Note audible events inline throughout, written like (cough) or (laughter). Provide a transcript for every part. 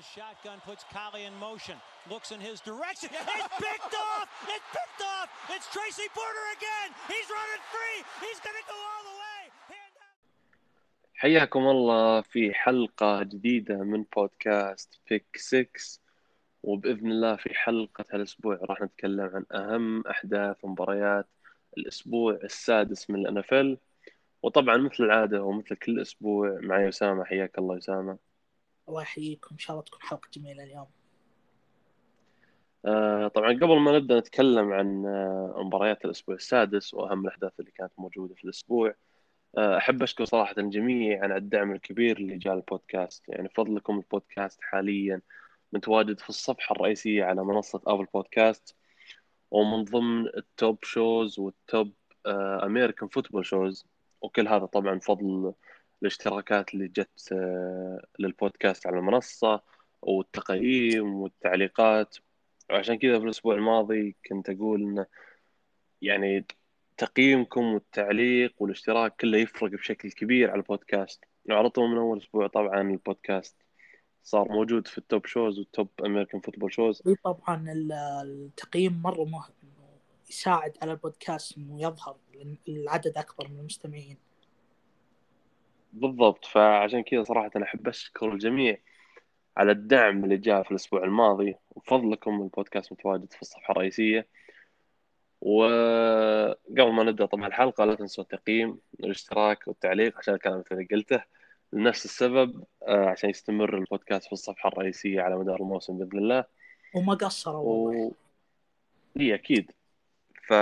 the shotgun, puts Collie in motion, looks in his direction. (laughs) It's picked off! It's picked off! It's Tracy Porter again! He's running free! He's going to go all the way! حياكم الله في حلقة جديدة من بودكاست بيك 6 وبإذن الله في حلقة هالأسبوع راح نتكلم عن أهم أحداث ومباريات الأسبوع السادس من الأنفل وطبعا مثل العادة ومثل كل أسبوع معي أسامة حياك الله أسامة الله يحييكم. إن شاء الله تكون حلقة جميلة اليوم. آه، طبعا قبل ما نبدأ نتكلم عن آه، مباريات الأسبوع السادس وأهم الأحداث اللي كانت موجودة في الأسبوع. آه، أحب أشكر صراحة الجميع على الدعم الكبير اللي جاء البودكاست. يعني فضلكم البودكاست حاليا متواجد في الصفحة الرئيسية على منصة Apple Podcasts ومن ضمن ال top shows وال top American football shows وكل هذا طبعا فضل الاشتراكات اللي جت آه، للبودكاست على المنصة والتقييم والتعليقات. وعشان كذا في الأسبوع الماضي كنت أقول إنه يعني تقييمكم والتعليق والاشتراك كله يفرق بشكل كبير على البودكاست. وعلى طول من أول أسبوع طبعا البودكاست صار موجود في ال top shows وال top American football shows إي طبعا ال- التقييم مرة مهم إنه يساعد على البودكاست إنه يظهر العدد أكبر من المستمعين. بالضبط. فعشان كذا صراحة أنا أحب أشكر الجميع على الدعم اللي جاء في الأسبوع الماضي وفضلكم البودكاست متواجد في الصفحة الرئيسية. وقبل ما نبدأ طبعا الحلقة لا تنسوا التقييم والاشتراك والتعليق عشان الكلام اللي قلته لنفس السبب آه، عشان يستمر البودكاست في الصفحة الرئيسية على مدار الموسم بإذن الله. وما قصروا والله. و... إي أكيد. ف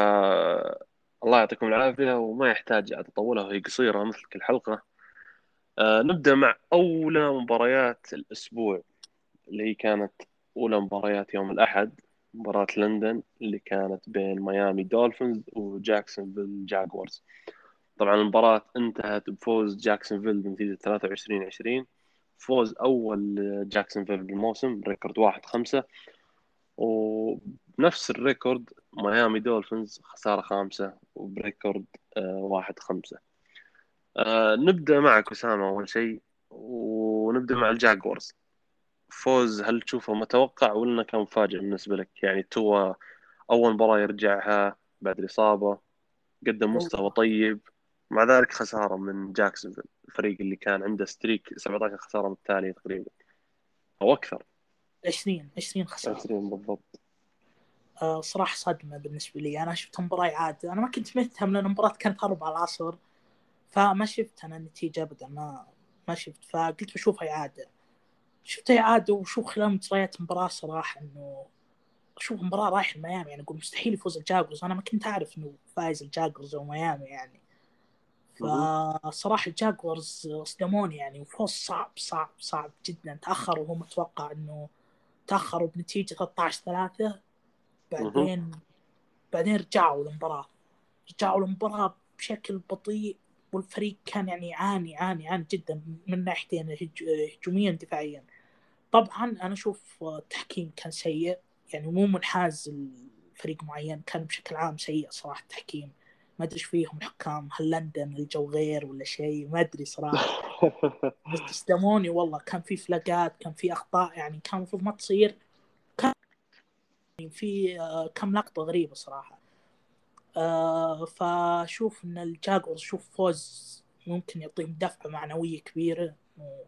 الله يعطيكم العافية وما يحتاج أطولها وهي قصيرة مثل كل حلقة. آه نبدأ مع أولى مباريات الأسبوع اللي هي كانت أولى مباريات يوم الأحد مباراة لندن اللي كانت بين Miami Dolphins و Jacksonville Jaguars. طبعا المباراة انتهت بفوز Jacksonville بنتيجة 23 20 فوز أول جاكسونفيل بالموسم ب record 1 5 وبنفس ال record ميامي دولفينز خسارة خامسة وب record 1 5 آه نبدأ معك أسامة أول شيء ونبدأ مع الجاكوارز. فوز هل تشوفه متوقع ولا كان مفاجئ بالنسبة لك؟ يعني توا أول مباراة يرجعها بعد الإصابة قدم مستوى طيب مع ذلك خسارة من جاكسونفيل الفريق اللي كان عنده streak 17 خسارة متتالية تقريبا أو أكثر. 20 20 خسارة. 20 بالضبط. آه صراحة صدمة بالنسبة لي. أنا شفت مباراة عادة. أنا ما كنت مهتم لأن المباراة كانت 4 العصر فما شفت أنا النتيجة ابدا ما ما شفت. فقلت بشوفها إعادة. شفتها إعادة وشوف خلال مجريات المباراه صراحة إنه أشوف المباراه رايح لميامي. يعني أقول مستحيل يفوز الجاكوارز أنا ما كنت أعرف إنه فايز الجاكوارز أو ميامي يعني. فصراحه الجاكورز صدموني يعني وفوز صعب صعب صعب جدا. تأخروا وهم متوقع إنه تأخروا بنتيجة 13 3 بعدين بعدين رجعوا المباراه رجعوا المباراه بشكل بطيء. والفريق كان يعني يعاني يعاني يعاني جدا من ناحيتين هج- هجوميا دفاعيا. طبعا أنا أشوف التحكيم كان سيء يعني مو منحاز لفريق معين كان بشكل عام سيء صراحة التحكيم. ما أدري إيش فيهم الحكام هل لندن الجو غير ولا شيء؟ ما أدري صراحة. (laughs) بس تصدموني والله كان في فلاقات كان في أخطاء يعني كان المفروض ما تصير. كان في آه، كم لقطة غريبة صراحة. آه، فأشوف إن الجاكوارز شوف فوز ممكن يعطيهم دفعة معنوية كبيرة إنه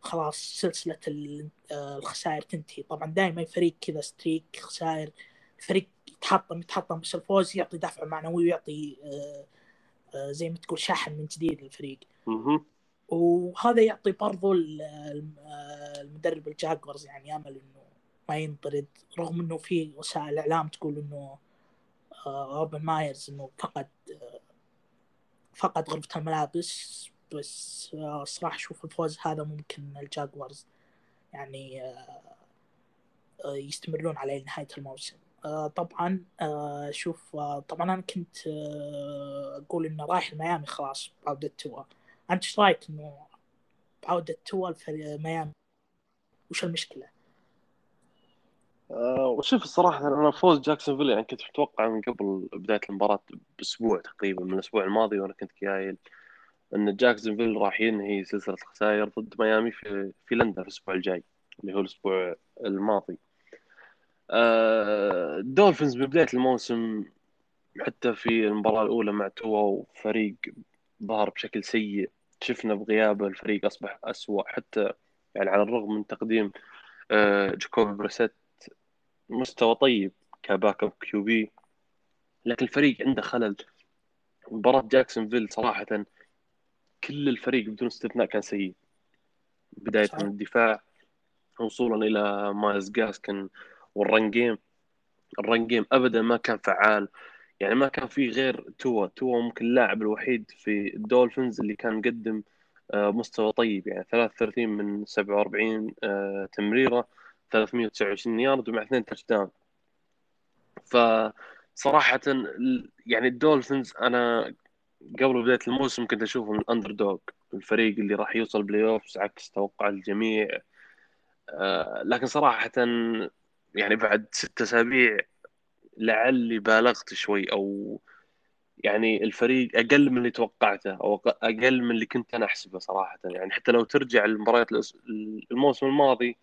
خلاص سلسلة ال- آه، الخسائر تنتهي طبعا دائما فريق كذا streak خسائر الفريق يتحطم يتحطم بس الفوز يعطي دفعة معنوية ويعطي آه، آه، زي ما تقول شحن من جديد للفريق. وهذا يعطي برضو ال- الم- المدرب الجاكوارز يعني أمل إنه ما ينطرد رغم إنه في وسائل الاعلام تقول إنه أوربن ماير إنه فقد فقد غرفة الملابس بس آه، صراحة أشوف الفوز هذا ممكن الجاكوارز. يعني آه، آه، يستمرون عليه لنهاية الموسم. طبعا شوف طبعا أنا كنت أقول إنه رايح الميامي خلاص بعودة توأ. أنت إيش رأيك إنه بعودة توأ ميامي؟ وش المشكلة؟ آه، وشوف الصراحة أنا فوز جاكسونفيل يعني كنت متوقع من قبل بداية المباراة بأسبوع تقريبا من الأسبوع الماضي وأنا كنت قايل أن جاكسونفيل راح ينهي سلسلة الخسائر ضد ميامي في في لندن في الأسبوع الجاي اللي هو الأسبوع الماضي. آه، الدولفينز ببداية الموسم حتى في المباراة الأولى مع توا وفريق ظهر بشكل سيء شفنا بغيابه الفريق أصبح اسوء حتى يعني على الرغم من تقديم آه، جاكوبي بريسيت مستوى طيب ك backup QB. لكن الفريق عنده خلل. مباراة جاكسون صراحة كل الفريق بدون استثناء كان سيء. بداية من الدفاع وصولا إلى مايلز جاسكن وال run game ال run game أبدا ما كان فعال. يعني ما كان في غير توا. توا ممكن اللاعب الوحيد في الدولفينز اللي كان مقدم آه، مستوى طيب. يعني 33 من 47 آه، تمريرة. 329 يارد ومع اثنين touchdown فصراحة يعني الدولفينز أنا قبل بداية الموسم كنت أشوفهم ال underdog الفريق اللي راح يوصل playoffs عكس توقع الجميع. آه، لكن صراحة يعني بعد ستة أسابيع لعلي بالغت شوي أو يعني الفريق أقل من اللي توقعته أو أقل من اللي كنت أنا أحسبه صراحة. يعني حتى لو ترجع لمباريات الموسم الماضي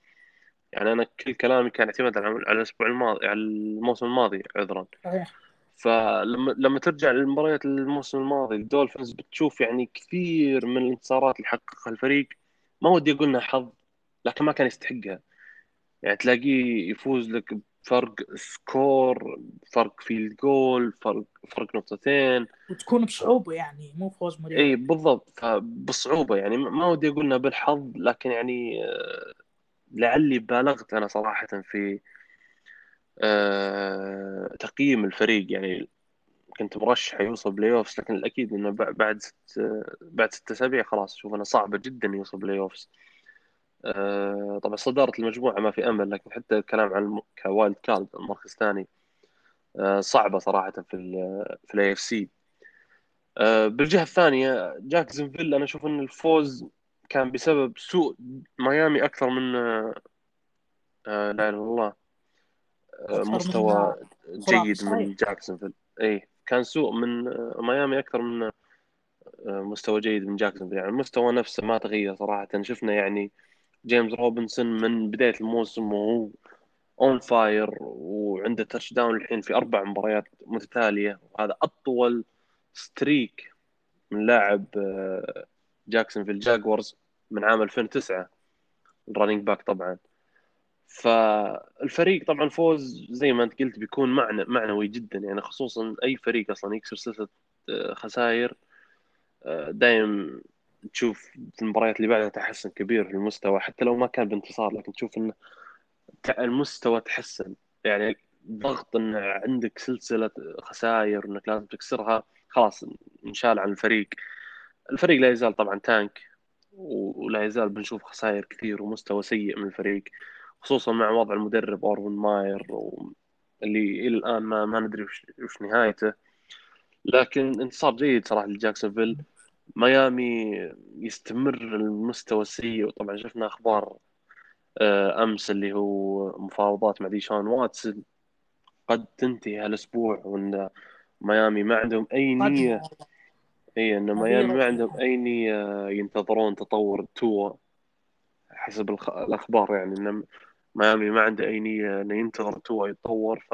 يعني أنا كل كلامي كان اعتماد على الأسبوع الماضي على الموسم الماضي عذرا. فلما لما ترجع لمباريات الموسم الماضي الدولفينز بتشوف يعني كثير من الانتصارات اللي حققها الفريق. ما ودي أقول إنها حظ لكن ما كان يستحقها. يعني تلاقيه يفوز لك فرق score فرق field goal فرق فرق نقطتين. وتكون بصعوبة يعني مو فوز مريح. اي بالضبط. فبصعوبة يعني. ما ودي أقول إنها بالحظ لكن يعني آه، لعلي بالغت أنا صراحة في آه، تقييم الفريق. يعني كنت مرشح يوصل playoffs لكن الأكيد إنه بعد ست بعد ست أسابيع خلاص. أشوف انه صعبه جدا يوصل playoffs آه، طبعا صدارة المجموعة ما في أمل لكن حتى الكلام عن ك wild card مركز ثاني آه، صعبة صراحة في ال في ال AFC بالجهة الثانية جاكسونفيل أنا أشوف أن الفوز كان بسبب سوء ميامي أكثر من آه، لا إله إلا الله. مستوى جيد من جاكسونفيل اي كان سوء من ميامي أكثر من مستوى جيد من جاكسونفيل يعني المستوى نفسه ما تغير صراحة. شفنا يعني جيمس روبنسون من بداية الموسم وهو on fire وعنده touchdown الحين في أربع مباريات متتالية. وهذا أطول streak من لاعب جاكسون في الجاكوارز من عام 2009 ال running back طبعا. فالفريق طبعا فوز زي ما أنت قلت بيكون معنى معنوي جدا. يعني خصوصا أي فريق أصلا يكسر سلسله آه، خسائر آه، دايم تشوف في المباريات اللي بعدها تحسن كبير في المستوى حتى لو ما كان بانتصار لكن تشوف إن المستوى تحسن. يعني ضغط إن عندك سلسلة خسائر إنك لازم تكسرها خلاص انشال عن الفريق. الفريق لا يزال طبعا tank ولا يزال بنشوف خسائر كثير ومستوى سيء من الفريق خصوصا مع وضع المدرب أوربن ماير اللي إلى الآن ما ما ندري وش نهايته. لكن انتصار جيد صراحة لجاكسونفيل. ميامي يستمر المستوى السيء وطبعا شفنا أخبار آه، أمس اللي هو مفاوضات مع ديشان واتسون. قد تنتهي هالأسبوع وإن ميامي ما عندهم أي نية. إي ان ميامي ما عندهم أي نية ينتظرون تطور توا حسب الأخبار يعني. ان ميامي ما عنده أي نية إنه ينتظر توا يتطور ف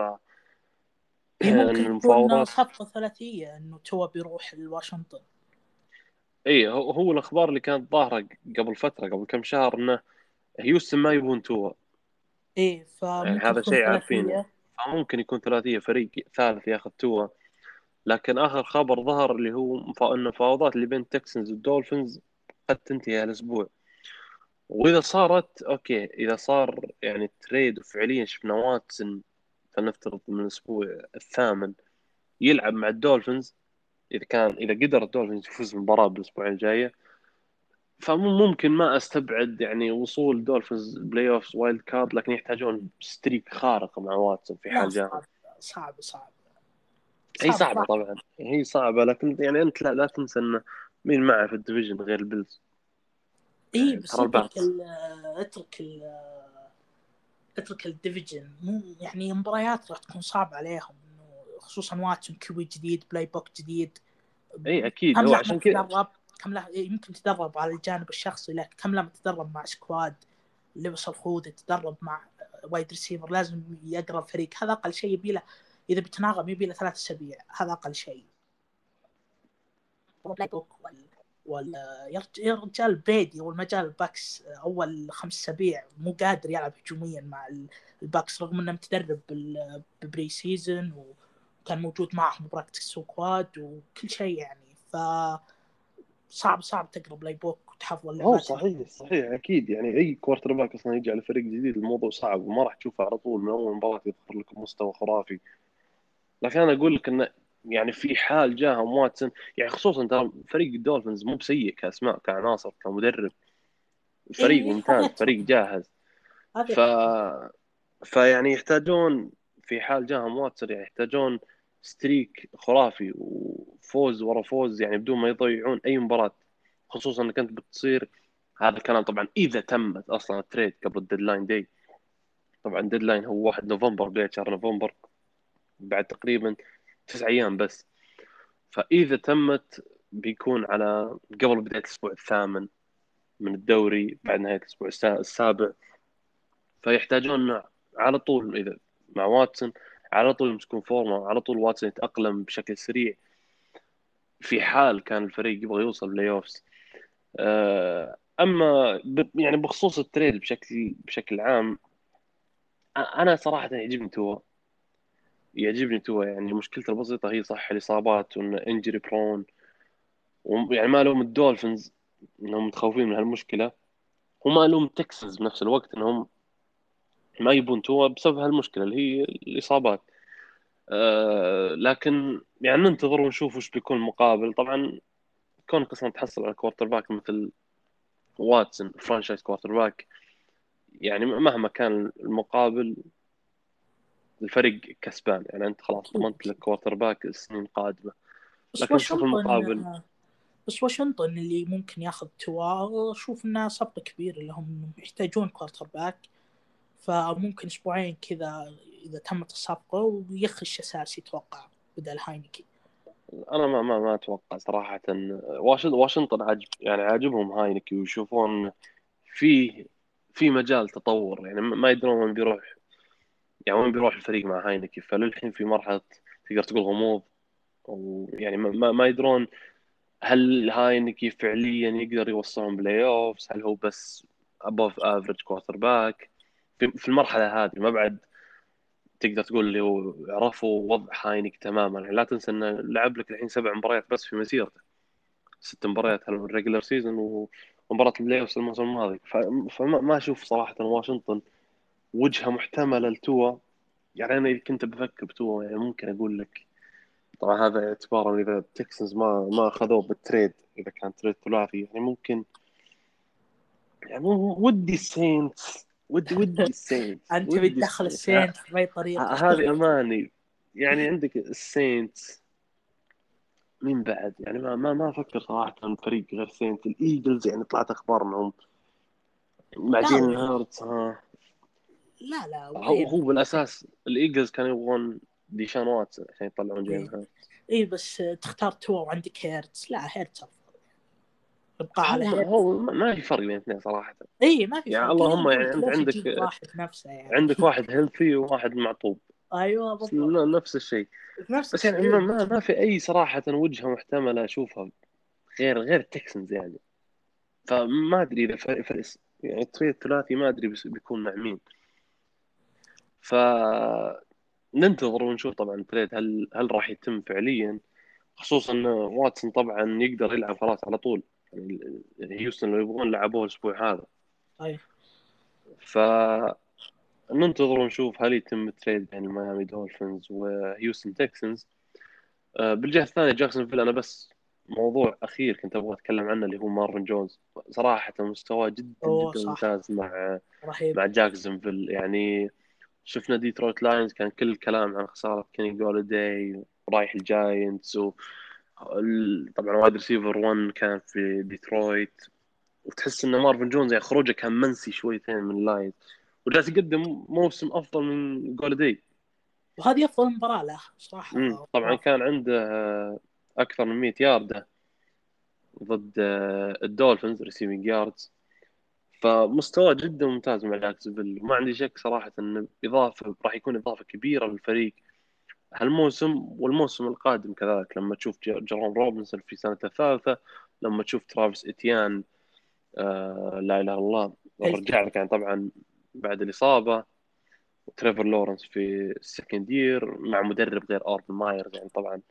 ممكن المفاوضات خطوه ثلاثية إنه توا بيروح لواشنطن إي هو الأخبار اللي كانت ظاهرة قبل فترة قبل كم شهر إنه هيوستن ما يبون توا. إيه ف يعني هذا شيء عارفينه. فممكن يكون ثلاثية فريق ثالث ياخذ توا. لكن آخر خبر ظهر اللي هو انه المفاوضات اللي بين ال Texans وال Dolphins قد تنتهي هالأسبوع. وإذا صارت أوكي إذا صار يعني trade وفعليا شفنا واتسون فلنفترض من الأسبوع الثامن يلعب مع ال Dolphins. إذا كان إذا قدر ال Dolphins يفوز بالمباراه بالأسبوع الجايه فممكن ما أستبعد يعني وصول Dolphins playoff wild card لكن يحتاجون streak خارق مع واتسون في حال جاء صعب صعب. هي صعبة. طبعا. هي صعبة لكن يعني أنت لا, لا تنسى انه مين معه في ال division غير ال Bills. إي بس اترك ال اترك ال اترك ال division. مو يعني مباريات راح تكون صعبة عليهم خصوصا واتسون coach جديد playbook جديد. إي أكيد. هو عشان كذا كم له يمكن تدرب على الجانب الشخصي لكن كم لما تدرب مع squad؟ لبس الخوذ يتدرب مع wide receiver لازم يقرأ الفريق. هذا أقل شيء يبي له إذا بتناغم يبي له ثلاث أسابيع هذا أقل شيء. playbook وال وال يا رجال بيدي وال مجال Bucs أول خمس أسابيع مو قادر يلعب هجوميا مع ال Bucs رغم إنه متدرب بال preseason وكان موجود معهم practice squad وكل شيء يعني. ف صعب صعب تقرا playbook وتحفظ اللعبات هو صحيح صحيح أكيد. يعني أي quarterback أصلا يجي على فريق جديد الموضوع صعب وما راح تشوفه على طول من أول مباراة يظهر لكم مستوى خرافي. لكن أنا أقول لك انه يعني في حال جاهم واتسون يعني خصوصا ترى فريق ال Dolphins مو بسيء كأسماء كعناصر كمدرب. فريق إيه. ممتاز فريق جاهز. ف فيعني يحتاجون في حال جاهم واتسون يعني يحتاجون streak خرافي وفوز ورا فوز يعني بدون ما يضيعون أي مباراة. خصوصا إنك أنت بتصير هذا الكلام طبعا إذا تمت أصلا ال trade قبل ال deadline day طبعا ال deadline هو 1 نوفمبر بدايه شهر نوفمبر. بعد تقريبا تسع أيام بس. فإذا تمت بيكون على قبل بداية الأسبوع الثامن من الدوري بعد نهاية الأسبوع السابع. فيحتاجون على طول إذا مع واتسون على طول يمسكون فورمة على طول واتسون يتأقلم بشكل سريع. في حال كان الفريق يبغى يوصل playoffs آه، أما يعني بخصوص ال trade بشكل بشكل عام أنا صراحة يعجبني تو يعجبني تو يعني مشكلته البسيطه هي صح الإصابات وانه injury prone يعني ما لوم ال Dolphins إنهم متخوفين من هالمشكلة. وما لوم Texans بنفس الوقت إنهم ما يبون تو بسبب هالمشكلة اللي هي الإصابات. آه لكن يعني ننتظر ونشوف وش بيكون المقابل طبعا كونك أصلا تحصل على quarterback مثل واتسون franchise quarterback يعني مهما كان المقابل الفريق كسبان. يعني أنت خلاص ضمنت لك quarterback السنين القادمة. لكن شوف المقابل. بس واشنطن اللي ممكن ياخذ توا أشوف إنه صفقة كبيرة لهم يحتاجون quarterback فممكن أسبوعين كذا إذا تمت الصفقة ويخش اساسي أتوقع بدل هاينكي أنا ما ما ما أتوقع صراحة. واشنطن عاجب يعني عاجبهم هاينكي ويشوفون في في مجال تطور. يعني ما يدرون وين بيروح. يعني وين بيروح الفريق مع هاينكي فللحين في مرحلة تقدر تقول غموض ويعني ما, ما يدرون هل هاينكي فعليا يقدر يوصلهم playoffs هل هو بس above average quarterback في المرحلة هذه ما بعد تقدر تقول اللي هو عرفوا وضع هاينكي تماما. يعني لا تنسى إنه لعب لك الحين سبع مباريات بس في مسيرته. ست مباريات ال regular season ومباراة ال playoff الموسم الماضي. فما أشوف صراحة واشنطن وجهة محتملة لتوا. يعني أنا إذا كنت بفكر بتوا يعني ممكن أقول لك طبعا هذا اعتبارا إذا ال Texans ما ما أخذوه بال trade إذا كان trade ثلاثي. يعني ممكن يعني ودي ال Saints ودي ودي (laughs) ال Saints أنت بتدخل ال Saints باي طريقة. هذه أماني. يعني عندك ال Saints مين بعد؟ يعني ما ما ما أفكر صراحة عن فريق غير Saints ال Eagles يعني طلعت أخبار انهم مع جيلن هيرتس ها. لا لا هو هو بالاساس ال Eagles كانوا يبغون ديشان واتسون عشان يطلعون جيلن هيرتس اي بس تختار تو وعندك هيرتس لا هيرتس أفضل. يبقى على هو ما في فرق بين الاثنين صراحة. اي ما في يعني اللهم يعني انت عندك واحد نفسه يعني. عندك واحد healthy وواحد معطوب. أيوه بالضبط. نفس الشيء. نفس بس يعني ما, ما, ما في أي صراحة وجهة محتملة أشوفها غير غير ال Texans يعني. فما أدري إذا يعني ال trade الثلاثي ما أدري بيكون مع مين. ف ننتظر ونشوف طبعا ال trade هل هل راح يتم فعليا خصوصا إن واتسون طبعا يقدر يلعب خلاص على طول. يعني هيوستن لو يبغون لعبوه الأسبوع هذا. اي ف ننتظر ونشوف هل يتم ال trade بين الميامي دولفينز وهيوستن تكسنز. آه، بالجهة الثانية جاكسون فيل أنا بس موضوع أخير كنت أبغى أتكلم عنه اللي هو مارفن جونز. صراحة مستواه جدا جدا ممتاز مع رهيب. مع جاكسون يعني شفنا ديترويت لاينز كان كل الكلام عن خسارة كيني جولداي ورايح الجاينتس و طبعا wide receiver 1 كان في ديترويت وتحس إن مارفن جونز يعني خروجه كان منسي شويتين من اللاينز وجالس يقدم موسم أفضل من جولداي وهذه أفضل مباراة له صراحة. طبعا كان عنده أكثر من 100 ياردة ضد الدولفينز receiving yards فمستواه جدا ممتاز مع جاكسونفيل ما عندي شك صراحة انه إضافة راح يكون إضافة كبيرة للفريق. هالموسم والموسم القادم كذلك لما تشوف جيمس روبنسون في سنته الثالثة لما تشوف ترافيس إتيان آه لا إله إلا الله. رجع لك يعني طبعا بعد الإصابة. وتريفر لورنس في ال second year مع مدرب غير أوربن ماير يعني طبعا.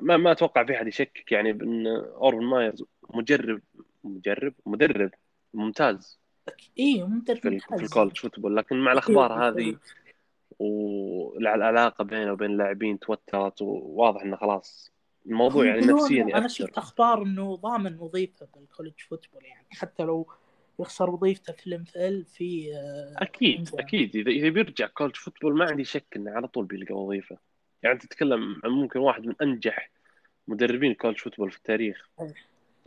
ما ما أتوقع في أحد يشكك يعني بإن أوربن ماير مجرب مجرب مدرب ممتاز. اي مدرب في, في الكولج فوتبول لكن مع الأخبار هذه والعلاقه بينه وبين اللاعبين توترت وواضح إنه خلاص الموضوع يعني نفسيا أنا شفت أخبار إنه ضامن وظيفة بال college football يعني حتى لو يخسر وظيفته في الان اف ال أكيد إنجا. أكيد. إذا إذا بيرجع college football ما عندي شك إنه على طول بيلقى وظيفة. يعني تتكلم عن ممكن واحد من أنجح مدربين college football في التاريخ.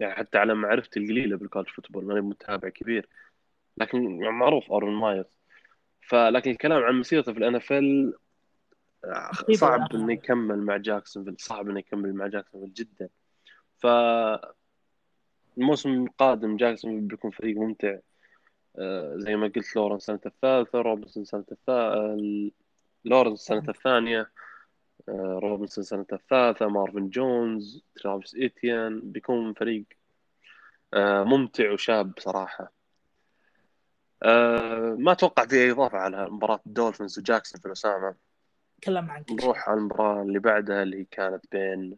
يعني حتى على معرفتي القليلة بال college football ماني متابع كبير. لكن معروف اوربن ماير فلكن الكلام عن مسيرته في الان اف ال صعب إنه يكمل مع جاكسونفيل صعب إنه يكمل مع جاكسونفيل جدا. ف الموسم القادم جاكسون بيكون فريق ممتع. آه، زي ما قلت لورنس سنة الثالثة روبنسون سنة الثالثة لورنس سنة الثانية. روبنسون سنة الثالثة مارفن جونز ترافيس إيتيان بيكون فريق آه، ممتع وشاب صراحة ما أتوقع في أي إضافة على مباراة الدولفينز وجاكسون في أسامة تكلم عنك نروح على المباراة اللي بعدها اللي كانت بين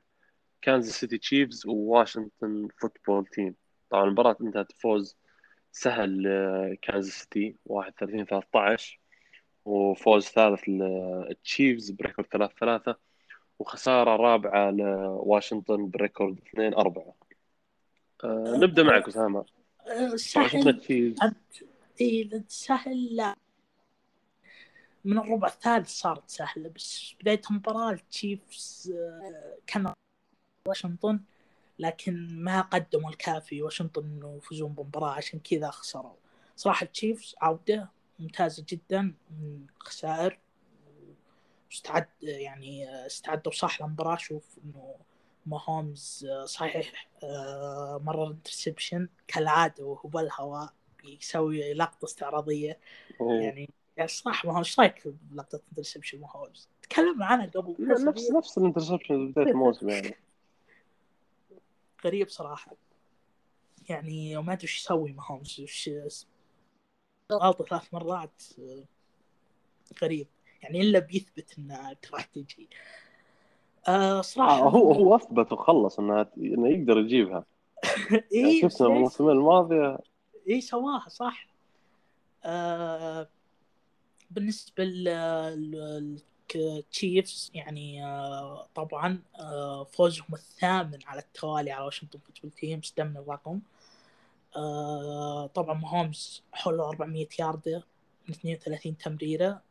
كانزاس سيتي تشيفز وواشنطن فوتبول تيم. طبعا المباراة انتهت فوز سهل لكانزاس سيتي 31 13 وفوز ثالث للتشيفز ب record 3 3 وخسارة رابعة لواشنطن ب record 2 4 أه نبدأ معك أسامة. أه، سهل. سهل لا. من الربع الثالث صارت سهلة بس بداية المباراه التشيفز أه، كان واشنطن لكن ما قدموا الكافي. واشنطن إنه يفوزون بمباراة عشان كذا خسروا. صراحة التشيفز عودة ممتازة جدا من خسائر. استعد يعني استعدوا صح للمباراة. شوف إنه ماهومز صحيح آه، مرر interception كالعادة وهو بالهواء يسوي لقطة استعراضية. يعني يعني صراحة ما هو إيش رأيك بلقطه interception ماهومز؟ تكلمنا عنها قبل نفس نفس ال interception بداية الموسم يعني. (laughs) غريب صراحة. يعني ما أدري وش يسوي ماهومز وش غلطة ثلاث مرات غريب. يعني إلا بيثبت إنها راح تجي. آه صراحة آه هو هو أثبت وخلص انه إنه يقدر يجيبها. (laughs) اي يعني شفنا الموسمين الماضيه اي سواها صح. آه بالنسبة تشيفز يعني آه، طبعا آه، فوزهم الثامن على التوالي على واشنطن فوتبول تيم استمن الرقم آه، طبعا مهومز حول 400 ياردة من 32 تمريرة.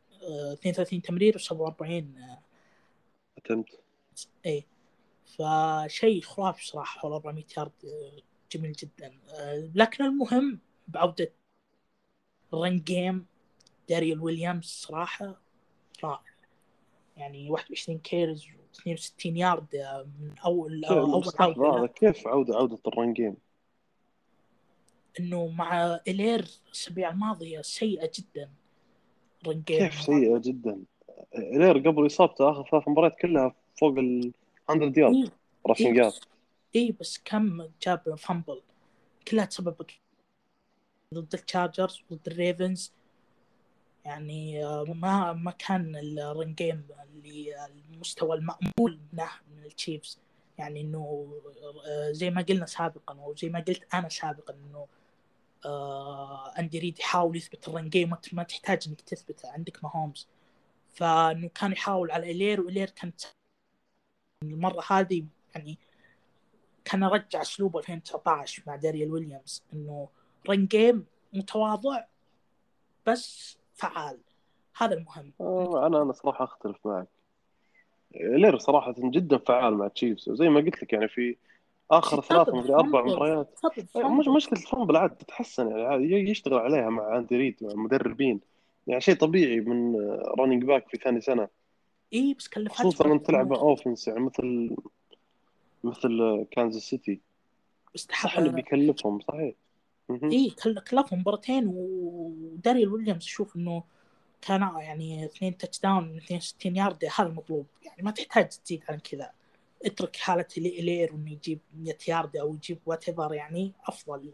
32 تمرير و47 أتمت. اي فشيء خرافي صراحة حول 400 يارد جميل جدا. لكن المهم بعودة run game داريال ويليامز صراحة رائع. يعني 21 carries و62 يارد من اول أول كيف عوده عودة ال run game؟ إنه مع إلير الاسابيع الماضيه سيئة جدا run game كيف سيئة جدا؟ إلير قبل إصابته آخر ثلاث مباريات كلها فوق ال 100 يارد إيه. rushingات اي بس كم جاب fumble كلها تسببت ضد التشارجرز ضد الريفنز يعني آه، ما ما كان ال run game اللي المستوى المأمول منه من التشيفز يعني إنه آه، زي ما قلنا سابقا وزي ما قلت أنا سابقا إنه آه اندي ريد يحاول يثبت ال run game ما تحتاج إنك تثبته عندك ماهومز فإنه كان يحاول على إلير وإلير كانت المرة هذه يعني كان رجع أسلوبه 2019 مع داريال ويليامز إنه run game متواضع بس فعال. هذا المهم. آه أنا أنا صراحة أختلف معك. إلير صراحة جدا فعال مع تشيفز وزي ما قلت لك يعني في آخر ثلاث مدري أربع مباريات. مش مشكلة ال fumble عاد تتحسن يعني يشتغل عليها مع أندي ريد مع المدربين يعني شيء طبيعي من running back في ثاني سنة. إي بس كلفت خصوصا ان تلعب offense يعني مثل مثل كانزاس سيتي استحق اللي بيكلفهم صحيح. إي كل- كلفهم مباراتين وداريل ويليامز أشوف إنه كان يعني اثنين touchdown من 62 يارد هذا المطلوب. يعني ما تحتاج تزيد عن كذا. اترك حالة إلي- إلير انه يجيب 100 يارد أو يجيب وات يعني أفضل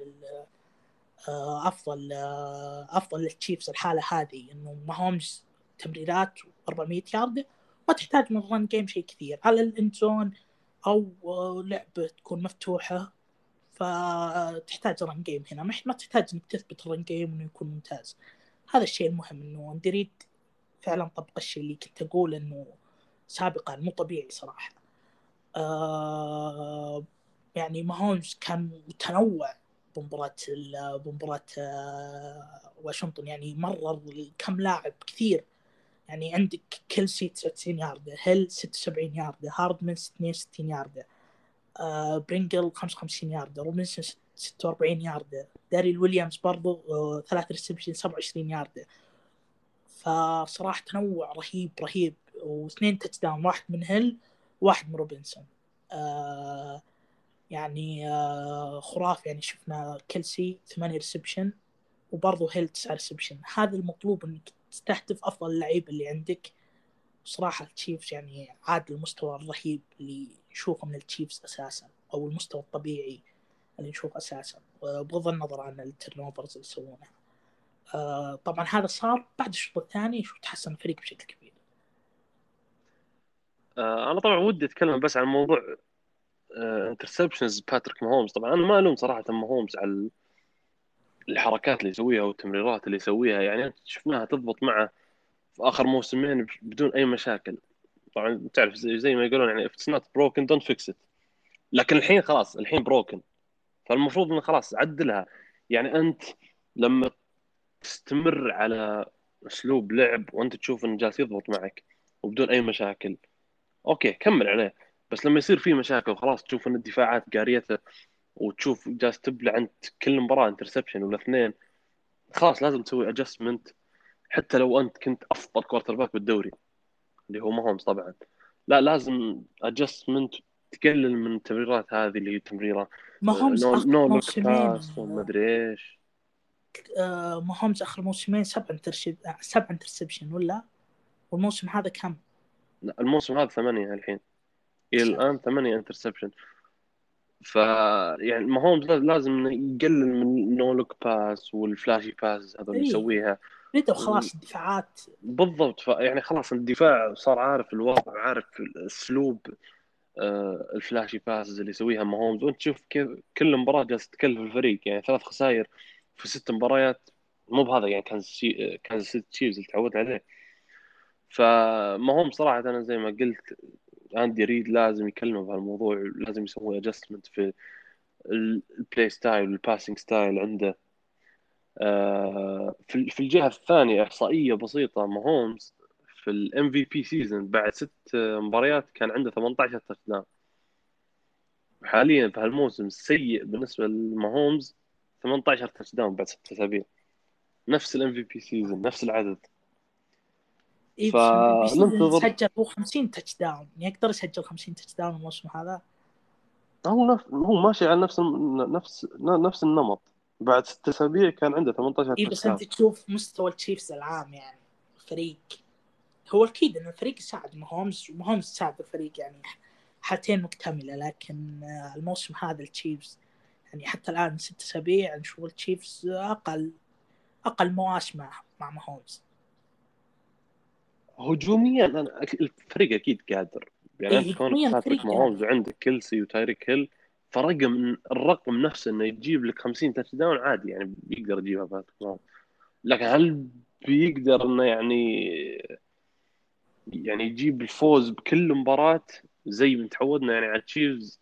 آه، أفضل آه، أفضل للتشيفز الحالة هذه إنه ماهومز تمريرات 400 يارد ما تحتاج من run game شيء كثير. على ال end zone أو آه، لعبة تكون مفتوحة فتحتاج run game هنا. ما تحتاج إنك تثبت ال run game إنه يكون ممتاز. هذا الشيء المهم إنه أندي ريد فعلا طبق الشيء اللي كنت أقول إنه سابقا مو طبيعي صراحة. آه يعني ماهومز كان متنوع بمباراة بمباراة آه واشنطن. يعني مرر كم لاعب كثير. يعني عندك كيلسي 99 ياردة هيل 76 ياردة هاردمان 62 ياردة آه برينجل 55 ياردة روبنسون 46 ياردة داريل ويليامز برضو ثلاث reception 27 ياردة فصراحة تنوع رهيب رهيب. واثنين touchdown واحد من هيل. واحد من روبنسون. آه يعني آه خرافي. يعني شفنا كيلسي ثمانية reception وبرضه هيل تسعة reception. هذا المطلوب إنك تستهدف أفضل اللعيبه اللي عندك. صراحة التشيفز يعني عاد المستوى الرهيب اللي نشوفه من التشيفز أساسا أو المستوى الطبيعي اللي نشوفه أساسا بغض النظر عن ال turnovers اللي يسوونها آه طبعا هذا صار بعد الشوط الثاني شو تحسن الفريق بشكل كبير. آه، أنا طبعا ودي أتكلم بس عن موضوع interceptions باتريك ماهومز طبعا أنا ما ألوم صراحة ماهومز على ال- الحركات اللي يسويها والتمريرات اللي يسويها. يعني شفناها تضبط معه في آخر موسمين بدون أي مشاكل. طبعا تعرف زي, ما يقولون يعني it's not broken don't fix it. لكن الحين خلاص الحين broken فالمفروض إنه خلاص عدلها. يعني أنت لما تستمر على أسلوب لعب وأنت تشوف إنه جالس يضبط معك وبدون أي مشاكل okay كمل عليه. بس لما يصير في مشاكل وخلاص تشوف إن الدفاعات قاريته وتشوف جالس تبلع انت كل مباراة interception ولا اثنين خلاص لازم تسوي adjustment حتى لو أنت كنت أفضل quarterback بالدوري اللي هو ماهومز طبعا. لا لازم adjustment تقلل من التمريرات هذه اللي هي تمريرة. ماهومز no آخر no look موسمين. pass وما ادري إيش. آه، ماهومز آخر موسمين سبع interception سبع interception ولا؟ والموسم هذا كم؟ لا، الموسم هذا ثمانية الحين. إلى الآن ثمانية interception ف يعني ماهومز لا- لازم يقلل من no look pass وال flashy pass هذول اللي إيه. يسويها. بدأوا خلاص الدفاعات. بالضبط. ف يعني خلاص الدفاع صار عارف الوضع عارف الأسلوب آه، ال flashy passes اللي يسويها ماهومز وأنت تشوف كيف كل مباراة جالس تكلف الفريق. يعني ثلاث خسائر في ست مباريات. مو بهذا يعني كان شي... كانساس سيتي تشيفز اللي تعودت عليه. فماهومز صراحة أنا زي ما قلت أندي ريد لازم يكلمه بهالموضوع لازم يسوي adjustment في ال play style وال passing style عنده. آه، في الجهة الثانية إحصائية بسيطة ماهومز في ال MVP season بعد ست مباريات كان عنده 18 touchdown حاليا في هالموسم السيء بالنسبة لماهومز 18 touchdown بعد ست أسابيع. نفس ال MVP season نفس العدد. فننتظر- بس سجل هو 50 touchdown يقدر يسجل 50 touchdown الموسم هذا؟ هو نفس هو ماشي على نفس نفس نفس النمط. بعد ست أسابيع كان عنده 18 اي بس أنت تشوف مستوى التشيفز العام يعني الفريق. هو أكيد إن الفريق يساعد ماهومز وماهومز يساعد الفريق يعني حالتين مكتملة لكن آه، الموسم هذا التشيفز يعني حتى الآن ست أسابيع نشوف التشيفز أقل أقل مواسم مع مع ماهومز. هجوميا أك- الفريق أكيد قادر. يعني إيه، أنت كونك باتريك ماهومز وعندك كيلسي وتايريك هيل فرقم الرقم نفسه إنه يجيب لك 50 touchdown عادي يعني بيقدر يجيبها باتريك ماهومز لكن هل بيقدر إنه يعني يعني يجيب الفوز بكل مباراة زي ما تعودنا يعني على تشيفز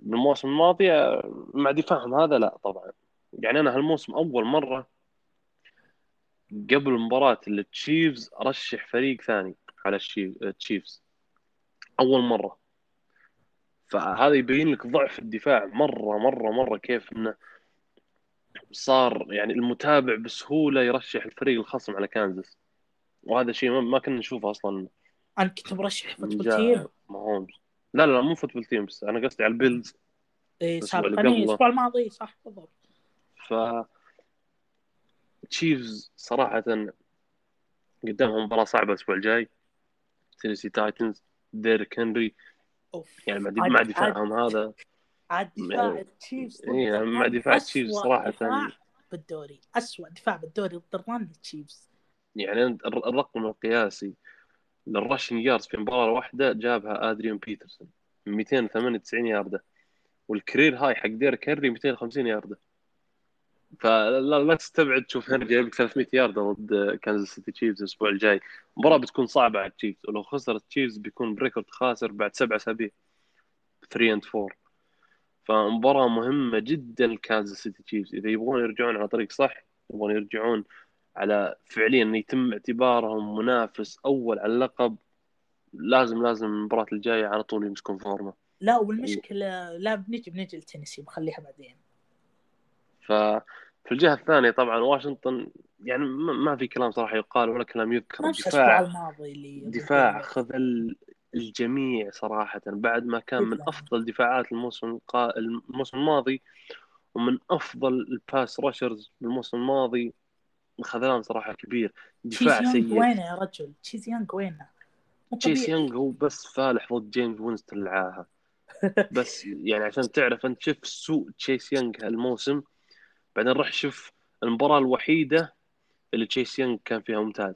بالمواسم الماضية مع دفاعهم هذا لا طبعا. يعني أنا هالموسم أول مرة قبل مباراة التشيفز ارشح فريق ثاني على التشيفز أول مرة. فهذا يبين لك ضعف الدفاع. مرة مرة مرة كيف إنه صار يعني المتابع بسهولة يرشح الفريق الخصم على كانزاس. وهذا شيء ما- كنا نشوفه أصلا. أنا كنت مرشح Football Team ماهومز. لا لا مو Football Team بس. أنا قصدي على البيلز إيه، الأسبوع سابقا. الأسبوع الماضي صح بالضبط. ف تشيفز صراحة قدامهم مباراة صعبة الأسبوع الجاي. تينيسي تايتنز ديريك هنري أوف يعني مع, دفاعهم هذا. عاد دفاع التشيفز ضد إيه، يعني مع دفاع أسوأ التشيفز صراحة. دفاع بالدوري اسوء دفاع بالدوري ضد ال run التشيفز. يعني الرقم القياسي لل rushing yards في مباراة واحدة جابها ادريان بيترسون 298 ياردة. وال career high حق ديريك هنري 250 ياردة. فلا لا تستبعد تشوف هنري جايب لك 300 ياردة ضد Kansas City Chiefs الأسبوع الجاي. المباراة بتكون صعبة على ال Chiefs ولو خسرت Chiefs بيكون ب record خاسر بعد سبع أسابيع. 3 and 4 فمباراة مهمة جدا ل Kansas City Chiefs. إذا يبغون يرجعون على طريق صح يبغون يرجعون على فعليا يتم اعتبارهم منافس أول على اللقب لازم لازم المباراة الجاية على طول يمسكون فورمة. لا والمشكلة لا بنجي بنجي لتنسي بخليها بعدين. ففي الجهة الثانية طبعا واشنطن يعني ما في كلام صراحة يقال ولا كلام يذكر. دفاع الماضي اللي دفاع خذل الجميع صراحة بعد ما كان من جداً. أفضل دفاعات الموسم. الموسم الماضي ومن أفضل ال pass rushers بالموسم الماضي. خذلان صراحة كبير. دفاع تشيز يانج سيء. وينه يا رجل؟ تشيز يانج وينه؟ طبيعي. يانج هو بس فالح ضد جيمس وينستون العاهة (laughs) بس يعني عشان تعرف أنت شوف سوء تشيس يانج هالموسم؟ بعدين روح شوف المباراة الوحيدة اللي تشيس يانج كان فيها ممتاز.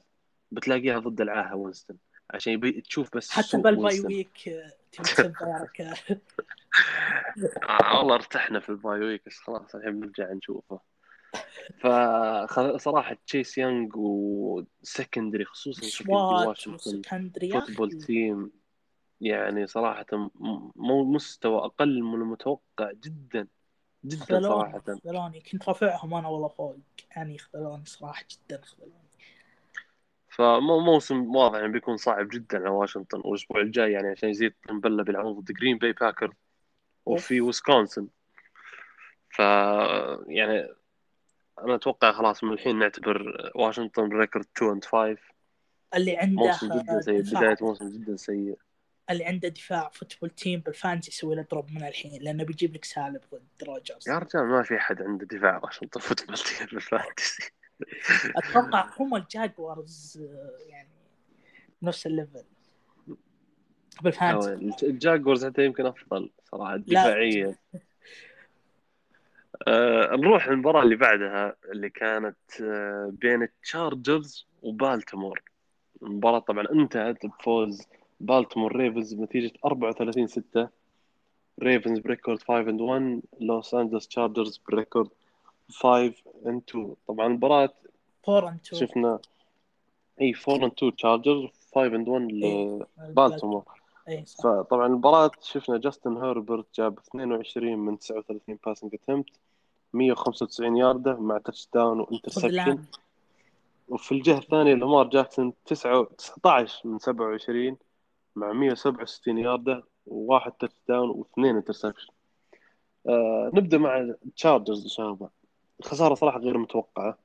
بتلاقيها ضد العاهة وينستون. عشان يبي تشوف بس حتى بال bye week (laughs) آه، والله ارتحنا في ال bye week بس خلاص الحين بنرجع نشوفه. فصراحة تشيس يانج و secondary خصوصا secondary واشنطن Football Team يعني مو مستوى أقل من المتوقع جدا. جدا خذلوني صراحة. خذلوني كنت رافعهم أنا والله فوق. يعني خذلوني صراحة جدا خذلوني فموسم واضح يعني بيكون صعب جدا على واشنطن. والأسبوع الجاي يعني عشان يزيد طنبلة بيلعبون ضد Green Bay Packers وفي ويسكونسن. ف يعني أنا أتوقع خلاص من الحين نعتبر واشنطن record 2 and 5 اللي عنده موسم جدا سيء. بداية موسم جدا سيء. اللي عنده دفاع Football Team بال fantasy يسوي له drop من الحين لأنه بيجيب لك سالب ضد روجرز يا رجال ما في أحد عنده دفاع واشنطن Football Team بال fantasy أتوقع هم ال Jaguars آه، يعني نفس ال level بال fantasy ال Jaguars حتى يمكن أفضل صراحة دفاعيا. (laughs) آه نروح للمباراة اللي بعدها اللي كانت آه بين ال Chargers وبالتمور المباراة طبعا انتهت بفوز بالتمور Ravens بنتيجه 34 6 Ravens ب record 5 and 1 لوس انجلوس Chargers ب record 5 and 2 طبعا المباراه 4 and 2 شفنا إي 4 and 2 Chargers 5 and 1 لبالتمور فطبعا المباراة شفنا جاستن هيربرت جاب 22 من 39 passing اتمت 195 ياردة مع touchdown و interception وفي الجهة الثانية لامار جاكسون 9 19 من 27 مع 167 ياردة وواحد تاتش داون واثنين انترسبشن آه نبدأ مع التشارجرز شباب الخسارة صراحة غير متوقعة.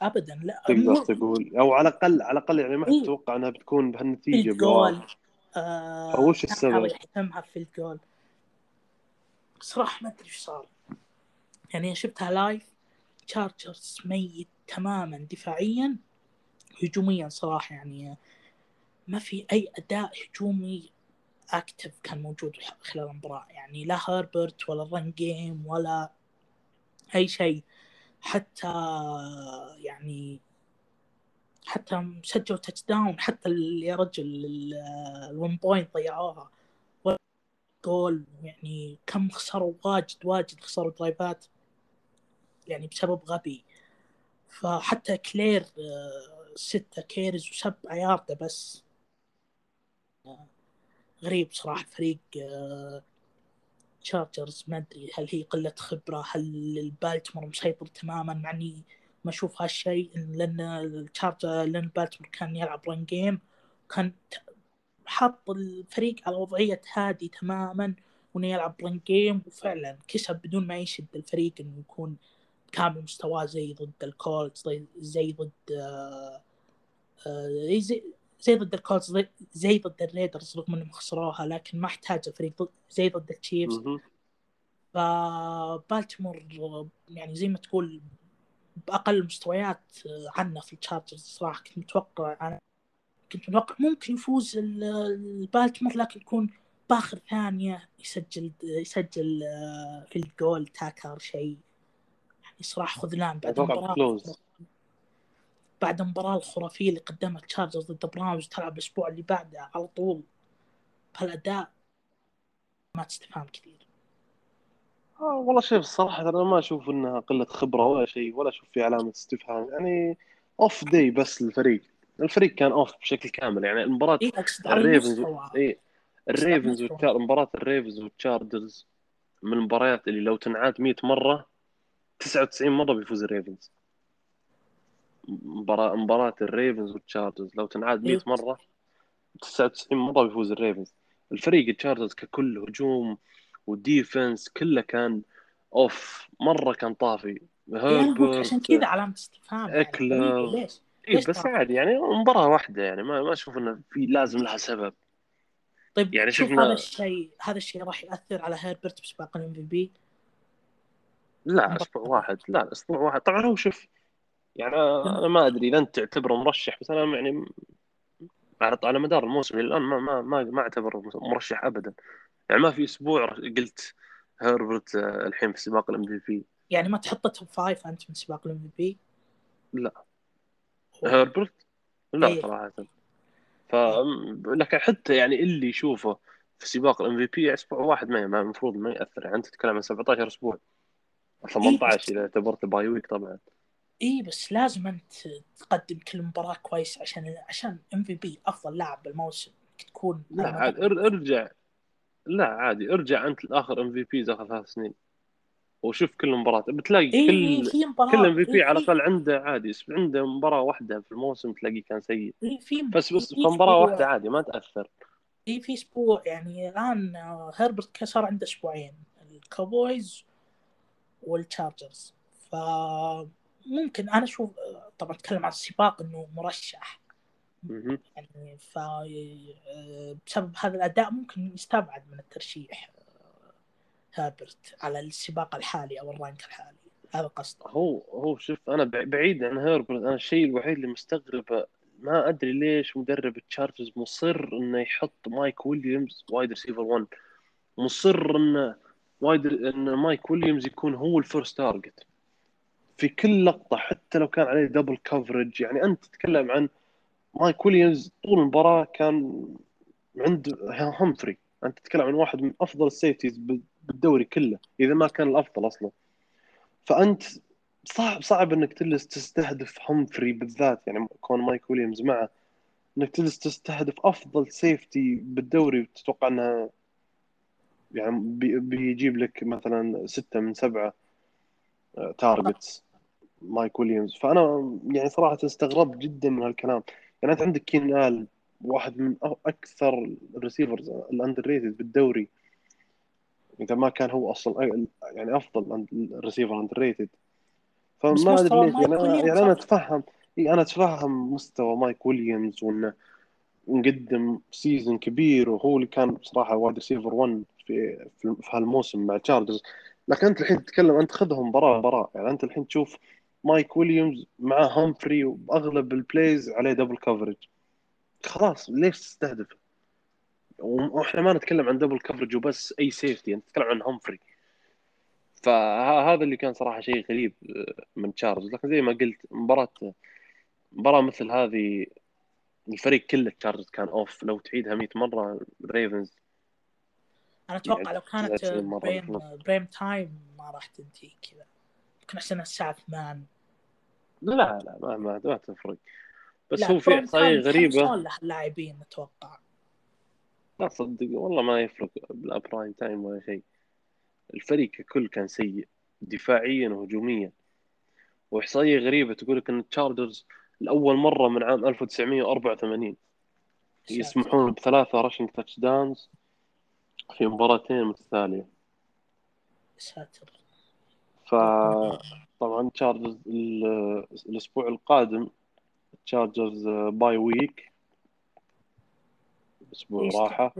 ابدا لا تقدر تقول أو على الاقل على الأقل يعني ما حد إيه. توقع إنها بتكون بهالنتيجة فيلد بواحد. جول آه وش كان السبب؟ يحتمها في فيلد جول صراحة ما أدري إيش صار. يعني شفتها live Chargers ميت تماما دفاعيا هجوميا صراحة يعني ما في أي أداء هجومي active كان موجود خلال المباراة. يعني لا هربرت ولا ال run game ولا أي شيء. حتى يعني حتى سجلوا touchdown حتى يا رجل ال one point ضيعوها. جول يعني كم خسروا؟ واجد واجد خسروا درايفات يعني بسبب غبي. فحتى كلير آه، ستة كيرز وسبع ياردة بس. غريب صراحة فريق آه، تشارجرز ما أدري هل هي قلة خبرة هل البالتمور مسيطر تماما؟ مع إني ما أشوف هالشيء لأن التشارجر لأن بالتمور كان يلعب رن جيم كان حط الفريق على وضعية هادي تماما وإنه يلعب run game وفعلا كسب بدون ما يشد الفريق إنه يكون كامل مستواه زي ضد ال Colts زي, زي ضد آه، آه، زي زي ضد ال Colts زي, ضد ال Raiders رغم إنهم خسروها لكن ما احتاج الفريق ضد- زي ضد ال Chiefs مهم. فبالتيمور يعني زي ما تقول بأقل مستويات عنا في ال Chargers صراحة كنت متوقع أنا كنت متوقع ممكن يفوز ال- البالتيمور لكن يكون بآخر ثانية يسجل يسجل آه، في الجول تاكر شيء يعني صراحة خذلان بعد المباراه. بعد المباراه الخرافية اللي قدمها Chargers ضد Browns تلعب الأسبوع اللي بعده على طول. بهالأداء ما تستفهم كثير. آه والله شوف الصراحة أنا ما أشوف إنها قلة خبرة ولا شيء ولا أشوف في علامة استفهام. يعني off day بس للفريق الفريق كان off بشكل كامل. يعني المباراة على ال Ravens إيه ال Ravens. وال Char... مباراة ال Ravens وال Chargers من المباريات اللي لو تنعاد 100 مرة 99 مرة بيفوز ال Ravens. مباراة مباراة ال Ravens وال Chargers لو تنعاد 100 أيوة. مرة 99 مرة بيفوز ال Ravens. الفريق ال Chargers ككل هجوم و defense كله كان أوف. مرة كان طافي. يعني هيربرت عشان كذا علامة استفهام يعني. غريبة، ليش؟ اي ليش بس طافي؟ عادي. يعني مباراة واحدة يعني. ما ما أشوف إنه في لازم لها سبب. طيب يعني شوف شفنا- هذا الشيء هذا الشيء راح يأثر على هيربرت بسباق الام في بي؟ لا أسبوع واحد. لا أسبوع واحد. طبعا هو شوف يعني أنا ما أدري إذا أنت تعتبره مرشح بس أنا يعني على مدار الموسم الآن ما ما ما, ما أعتبره مرشح ابدا. يعني ما في أسبوع قلت هيربرت آه، الحين في سباق الإم في بي. يعني ما تحطه top five أنت من سباق ال MVP؟ لا. هيربرت لا إيه. صراحة. ف لكن حتى يعني اللي يشوفه في سباق ال MVP أسبوع واحد ما ما- المفروض ما يأثر. يعني أنت تتكلم عن 17 أسبوع. 18 إذا اعتبرت bye week طبعا. إي بس لازم أنت تقدم كل مباراة كويس عشان عشان MVP أفضل لاعب بالموسم تكون لا عاد إر- إرجع. لا عادي. إرجع أنت لآخر MVPs آخر ثلاث سنين وشوف كل مباراة. بتلاقي إي كل في مباراة. كل MVP على الأقل عنده عادي عنده مباراة واحدة في الموسم تلاقيه كان سيء. إي في بس بس في في مباراة واحدة عادي ما تأثر. إي في أسبوع. يعني الآن هيربرت كان صار عنده أسبوعين ال Cowboys وال Chargers. فممكن أنا أشوف طبعا أتكلم عن السباق إنه مرشح. يعني ف بسبب هذا الأداء ممكن يستبعد من الترشيح هيربرت على السباق الحالي أو ال rank الحالي. هذا قصدي هو هو شوف أنا بع- بعيد عن هيربرت أنا الشيء الوحيد اللي مستغربه ما أدري ليش مدرب ال Chargers مصر إنه يحط مايك ويليامز wide receiver 1 مصر إنه wide إن مايك ويليامز يكون هو ال first target في كل لقطة حتى لو كان عليه double coverage يعني أنت تتكلم عن مايك ويليامز طول المباراة كان عند همفري أنت تتكلم عن واحد من أفضل ال safeties بالدوري كله إذا ما كان الأفضل أصلا. فأنت صعب صعب إنك تجلس تستهدف همفري بالذات يعني كون مايك ويليامز معه إنك تجلس تستهدف أفضل safety بالدوري وتتوقع إنها يعني بي- بيجيب لك مثلا ستة من سبعة targets مايك ويليامز. فأنا يعني صراحة استغربت جدا من هالكلام. يعني أنت عندك كينان ألين واحد من أكثر ال receivers ال underrated بالدوري. إذا ما كان هو أصلا يعني أفضل ال receiver underrated فما أدري ليش. يعني, ويليامز يعني أنا. أتفهم. أنا أتفهم مستوى مايك ويليامز وإنه مقدم season كبير وهو اللي كان بصراحه wide receiver 1 في في في هالموسم مع Chargers لكن أنت الحين تتكلم أنت خذهم مباراه مباراه يعني أنت الحين تشوف مايك ويليامز مع همفري وأغلب ال plays عليه double coverage خلاص ليش تستهدفه؟ وإحنا ما نتكلم عن double coverage وبس أي safety أنت تتكلم عن همفري فهذا اللي كان صراحة شيء غريب آه، من Chargers. لكن زي ما قلت مباراة مباراة مثل هذه الفريق كله Chargers كان off لو تعيدها 100 مرة ال Ravens أنا أتوقع لو كانت 99 مرة prime بالضبط. prime time ما راح تنتهي كذا. ممكن عشان الساعة 8 لا لا ما ما, ما تفرق. بس هو في إحصائية غريبة. اللاعبين أتوقع لا صدق والله ما يفرق لا prime time ولا شيء. الفريق ككل كان سيء دفاعيا وهجوميا. وإحصائية غريبة تقول لك إن ال Chargers لأول مرة من عام 1984 يسمحون بثلاثة rushing touchdowns في مباراتين متتالية. ساتر فطبعا Chargers ال- الأسبوع القادم Chargers bye week أسبوع راحة.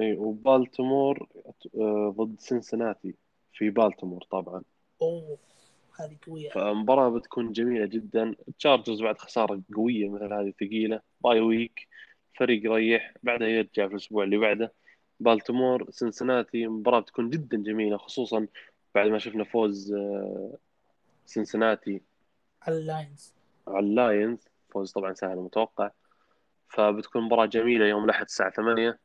إي وبالتمور آه، ضد سنسناتي في بالتمور طبعا. أوه هذه قوية. فمباراة بتكون جميلة جدا. ال Chargers بعد خسارة قوية مثل هذه ثقيلة bye week فريق يريح. بعدها يرجع في الأسبوع اللي بعده. بالتمور سنسناتي مباراة بتكون جدا جميلة خصوصا بعد ما شفنا فوز آه، سنسناتي. على اللاينز على اللاينز فوز طبعا سهل ومتوقع. فبتكون مباراة جميلة يوم الأحد الساعة 8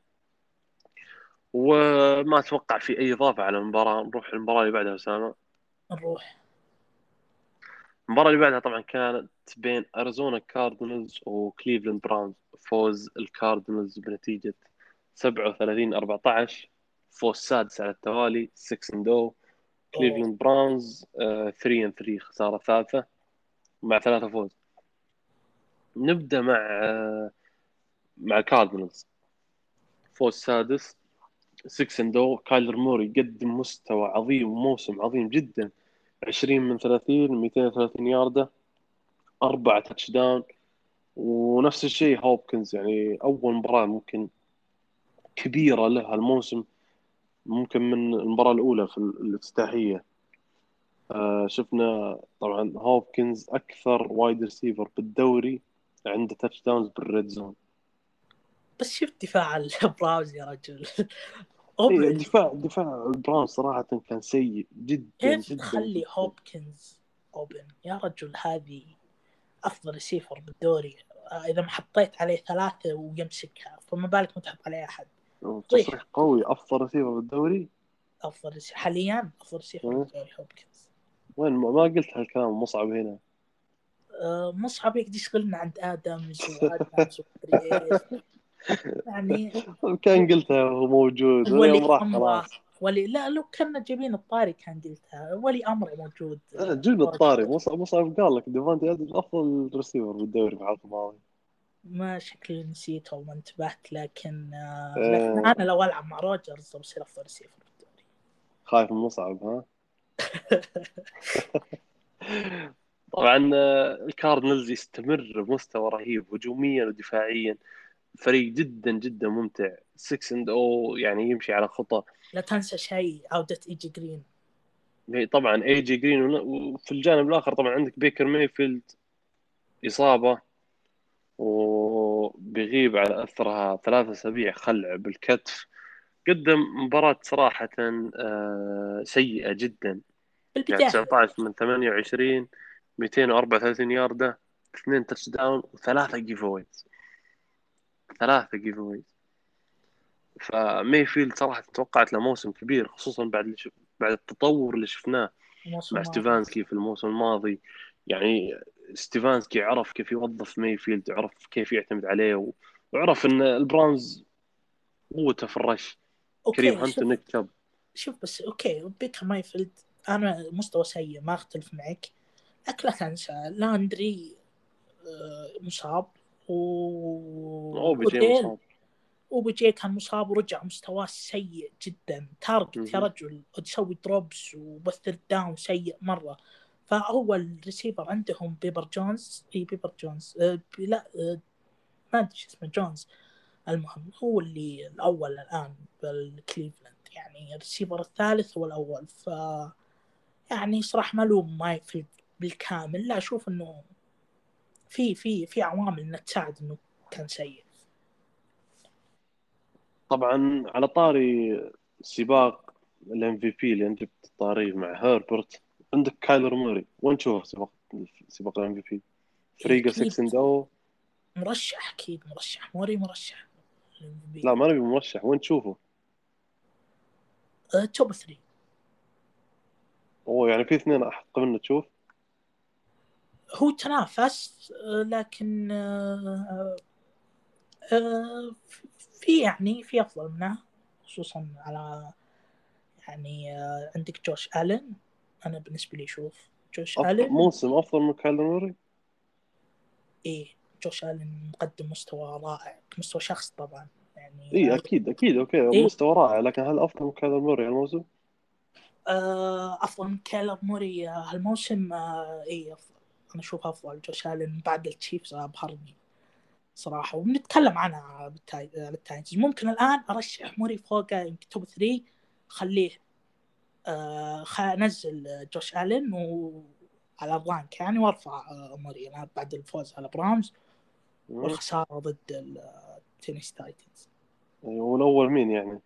وما أتوقع في أي إضافة على المباراة. نروح المباراة اللي بعدها أسامة. نروح. المباراة اللي بعدها طبعا كانت بين أريزونا Cardinals وكليفلاند Browns. فوز ال Cardinals بنتيجة 37 14 فوز سادس على التوالي 6 and 0 كليفلاند Browns 3 and 3 خسارة ثالثة مع ثلاثة فوز. نبدأ مع آه، مع ال Cardinals فوز سادس 6 and 0 كايلر موري قدم مستوى عظيم وموسم عظيم جدا. 20 من 30 230 ياردة أربعة touchdown ونفس الشيء هوبكنز يعني أول مباراة ممكن كبيرة له هالموسم. ممكن من المباراة الأولى في الافتتاحية. آه شفنا طبعا هوبكنز أكثر wide receiver بالدوري عنده touchdowns بال red zone بس شفت دفاع (laughs) ال Browns يا رجل. إيه دفاع دفاع ال Browns صراحة كان سيء جدا كيف جدا تخلي. هوبكنز open يا رجل هذه أفضل ريسيفر بالدوري. آه، إذا ما حطيت عليه ثلاثة ويمسكها فما بالك ما تحط عليه أحد. تصريح قوي أفضل ريسيفر بالدوري أفضل ريسيفر حاليا أفضل ريسيفر مم. بالدوري هوبكنز. وين؟ ما قلت هالكلام مصعب هنا. آه، مصعب يقدر يشغلنا عند ادمز (laughs) وادمز. يعني (laughs) كان قلتها وهو موجود ولي اليوم راح خلاص. ولي لا لو كنا جايبين الطاري كان قلتها. ولي أمره موجود. أنا جبنا الطاري. مصعب مصعب قال لك ديفانتي ادمز أفضل ريسيفر بالدوري في الحلقة الماضيه ما شكلي نسيته وما انتبهت لكن آه، آه. لكن أنا لو ألعب مع روجرز بصير افضل ريسيفر بالدوري خايف من مصعب ها؟ (laughs) طبعا آه، ال Cardinals يستمر بمستوى رهيب هجوميا ودفاعيا. فريق جدا جدا ممتع. 6 and O يعني يمشي على خطى لا تنسى شيء عودة ايجي جرين طبعا اي جي جرين ون- وفي الجانب الآخر طبعا عندك بيكر مايفيلد إصابة. وبيغيب على أثرها ثلاثة أسابيع خلع بالكتف. قدم مباراة صراحة آه، سيئة جدا. يعني بالبداية. 19 من 28 234 ياردة اثنين touchdown وثلاثة giveaways ثلاثة giveaways فميفيلد صراحة توقعت له موسم كبير خصوصا بعد اللي شف... بعد التطور اللي شفناه مع. ستيفانسكي في الموسم الماضي. يعني ستيفانسكي عرف كيف يوظف ميفيلد وعرف كيف يعتمد عليه. وعرف إن ال Browns قوته في ال rush. كريم هانت تشاب شوف بس okay بيكر مايفيلد أنا مستوى سيء ما أختلف معك. لكن لا تنسى لاندري آه، مصاب و مصاب. اوبجي كان مصاب ورجع مستواه سيء جدا. تارجت يا. رجل تسوي دروبس وبثر داون سيء مرة. فاول ريسيفر عندهم بيبر جونز إي بيبر جونز آه بي- لا آه ما أدري اسمه جونز. المهم هو اللي الأول الآن بالكليفلاند يعني الريسيفر الثالث هو الأول. ف يعني صراحة ما يفيد بالكامل. لا أشوف إنه في في في عوامل انها تساعد إنه كان سيء. طبعا على طاري سباق ال MVP اللي أنت بتطاريه مع هيربرت عندك كايلر موري. وين تشوفه سباق سباق ال MVP؟ فريقه أكيد. 6 and O مرشح أكيد مرشح. موري مرشح. لا ما نبي مرشح. وين تشوفه؟ توب 3 أوه يعني في اثنين احق منه تشوف؟ هو تنافس آه، لكن آه، في يعني في أفضل منه خصوصا على يعني عندك جوش ألن. أنا بالنسبة لي أشوف جوش آلن. موسم أفضل من كايلر موري؟ إيه جوش آلن مقدم مستوى رائع مستوى شخص طبعا يعني اي أكيد أكيد okay إيه. مستوى رائع لكن هل أفضل من كايلر موري هالموسم؟ آه، أفضل من كايلر موري آه، هالموسم آه، اي أفضل. أنا أشوف أفضل جوش آلن بعد ال Chiefs ابهرني صراحة وبنتكلم عنها بالتاي- بال Titans ممكن الآن أرشح موري فوقه يمكن top 3 خليه آه أنزل جوش ألين وعلى ال rank يعني وأرفع آه، موري أنا بعد الفوز على Browns. والخسارة ضد Tennessee Titans والأول مين يعني؟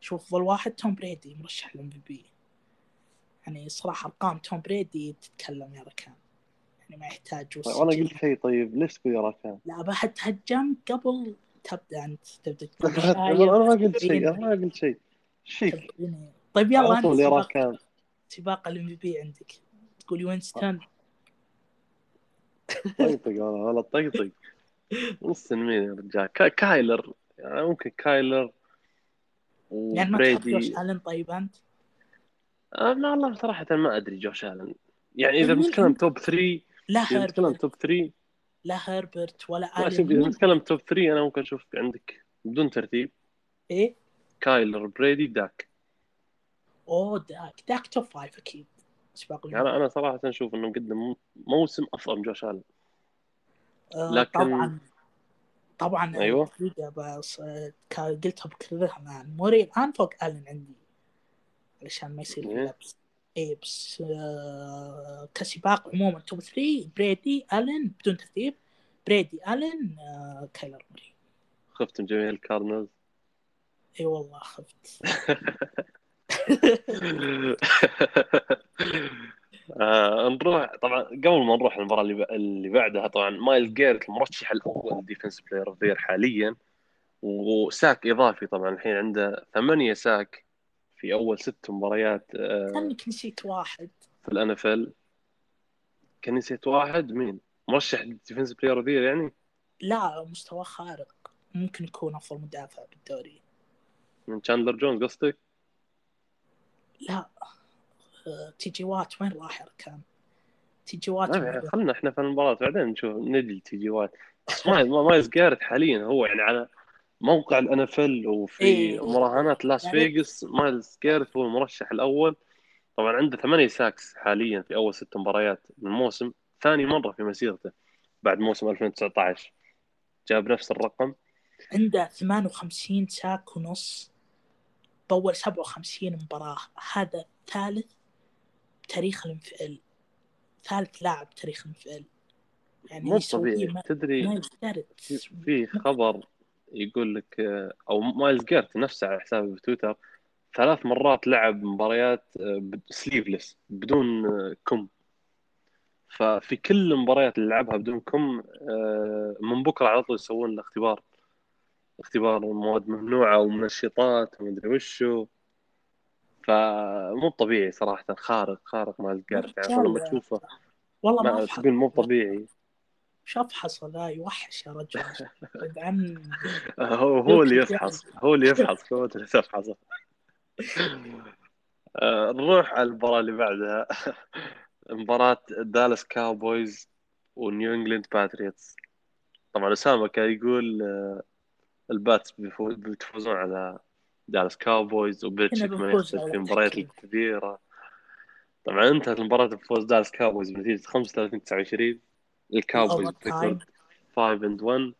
شوف افضل واحد توم بريدي مرشح لل MVP يعني صراحة أرقام توم بريدي تتكلم يا ركان يعني ما يحتاج طيب أنا. قلت شيء طيب ليش تقول يا راكان؟ لا بعد تهجم قبل تبدأ أنت تبدأ (laughs) تقول أنا أنا ما قلت شيء أنا ما قلت شيء؟ تبين- طيب يلا على انت طول يا سباق, سباق ال MVP عندك. تقول وينستون (laughs) طقطق أنا والله طقطق. نص مين يا رجال. كا- كايلر يعني ممكن كايلر يعني ما تحب جوش ألن طيب أنت؟ آه لا والله صراحة ما أدري جوش ألن. يعني إذا مين بنتكلم؟ top 3 لا إذا بنتكلم top 3 لا هربرت ولا لا الن إذا؟ بنتكلم top 3 أنا ممكن أشوف عندك بدون ترتيب إيه؟ كايلر بريدي داك. أوه داك داك top five أكيد. سباق يعني أنا صراحة أشوف إنه مقدم موسم أفضل من جوش آه لكن- طبعا. طبعا أيوة. دقيقة بس آه، قلتها بكررها الان موري الآن فوق ألن عندي. علشان ما يصير إيه. لبس. إيه بس آه كسباق عموما. top 3 بريدي ألن بدون ترتيب. بريدي ألن آه كايلر موري. خفت من جميع ال corners إي والله خفت. (laughs) آه نروح طبعا قبل ما نروح المباراة اللي, بعدها طبعا مايلز جاريت المرشح الأول defense player of the year حاليا و sack إضافي طبعا الحين عنده ثمانية sack في أول ست مباريات آه كانك نسيت واحد. في ال NFL. كان نسيت واحد مين؟ مرشح defense player of the year يعني؟ لا مستوى خارق. ممكن يكون أفضل مدافع بالدوري. من تشاندلر جونز قصدك؟ لا آه تي جي وات وين راح يا ركان تي جي وات يعني خلنا إحنا في المباراة بعدين نشوف ندي تي جي وات. مايلز مايلز جاريت حاليا هو يعني على موقع ال NFL وفي إيه. مراهنات لاس يعني- فيغاس مايلز جاريت هو المرشح الأول. طبعا عنده ثمانية sacks حاليا في أول ست مباريات من الموسم ثاني مرة في مسيرته بعد موسم 2019 جاب نفس الرقم. عنده 58 sack ونص. بأول 57 مباراة. هذا ثالث تاريخ ال NFL ثالث لاعب تاريخ ال NFL يعني مو طبيعي. ما- تدري ما في- في خبر يقول لك آه، أو مايلز جارت نفسه على حسابه بتويتر ثلاث مرات لعب مباريات sleeveless بدون آه، كم. ففي كل المباريات اللي لعبها بدون كم آه، من بكرة على طول يسوون له اختبار مواد ممنوعة ومنشطات ومدري وشو. فمو طبيعي صراحة خارق خارق مايلز جارت يعني لما تشوفه والله ما تقول مو طبيعي. شو افحص لا يوحش يا رجل. عن (laughs) هو هو اللي يفحص. هو اللي يفحص. هو اللي تفحصه نروح على المباراة اللي بعدها. (laughs) مباراة دالاس كاوبويز ونيو إنجلاند باتريوتس طبعا أسامة كان يقول آه، الباتس بيتفوزون على دالاس كاوبويز وبيتشيك ما على في المباريات. الكبيرة طبعا انتهت المباراة بفوز دالاس كاوبويز بنتيجة 35 29 الكاوبويز. ب record 5 and 1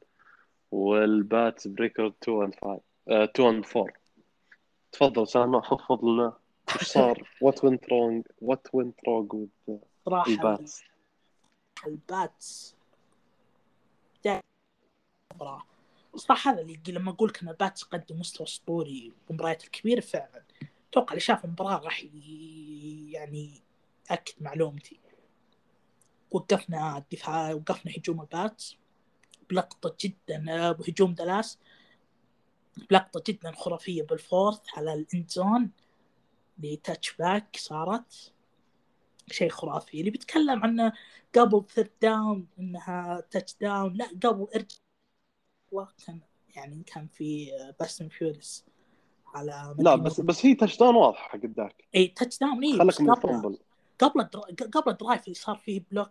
والباتس ب record 2 and 5 2 and 4 تفضل اسامه خفض لنا وش صار؟ (laughs) what went wrong? what went wrong with صراحة الباتس. الباتس. مباراة صراحة هذا اللي لما أقول لك إن الباتس قدم مستوى أسطوري بالمباريات الكبيرة فعلا. أتوقع اللي شاف المباراة راح يعني يأكد معلومتي. وقفنا الدفاع وقفنا هجوم الباتس بلقطة جدا بهجوم دلاس بلقطة جدا خرافية بال fourth على ال end zone. ل touchback صارت. شيء خرافي. اللي بيتكلم عنه قبل third down إنها touchdown لا قبل ارجع والله كان يعني كان في pass interference على لا بس بس هي touchdown واضحة قداك. إي touchdown إي خلك من قبل قبل الدرا... قبل ال drive اللي صار فيه block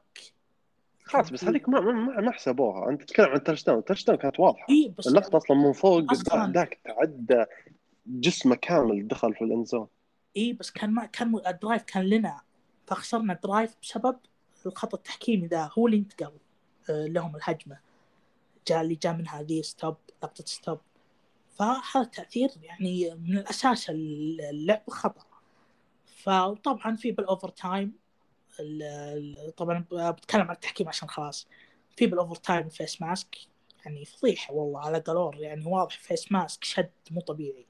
خلاص بس هذيك ما ما, ما, حسبوها. أنت تتكلم عن touchdown touchdown كانت واضحة. إي بس اللقطة أصلا من فوق أصلاً. ذاك تعدى جسمه كامل دخل في ال end zone إي بس كان ما كان ال drive كان لنا فخسرنا ال drive بسبب الخطا التحكيمي ذا هو اللي انتقل آه، لهم الهجمة. جاء اللي جاء منها ذي stop لقطة stop فهذا تأثير يعني من الأساس اللعب خطأ. فطبعا في بال overtime طبعا بتكلم عن التحكيم عشان خلاص. في بال overtime face mask يعني فضيحة والله على أقالور يعني واضح face mask شد مو طبيعي.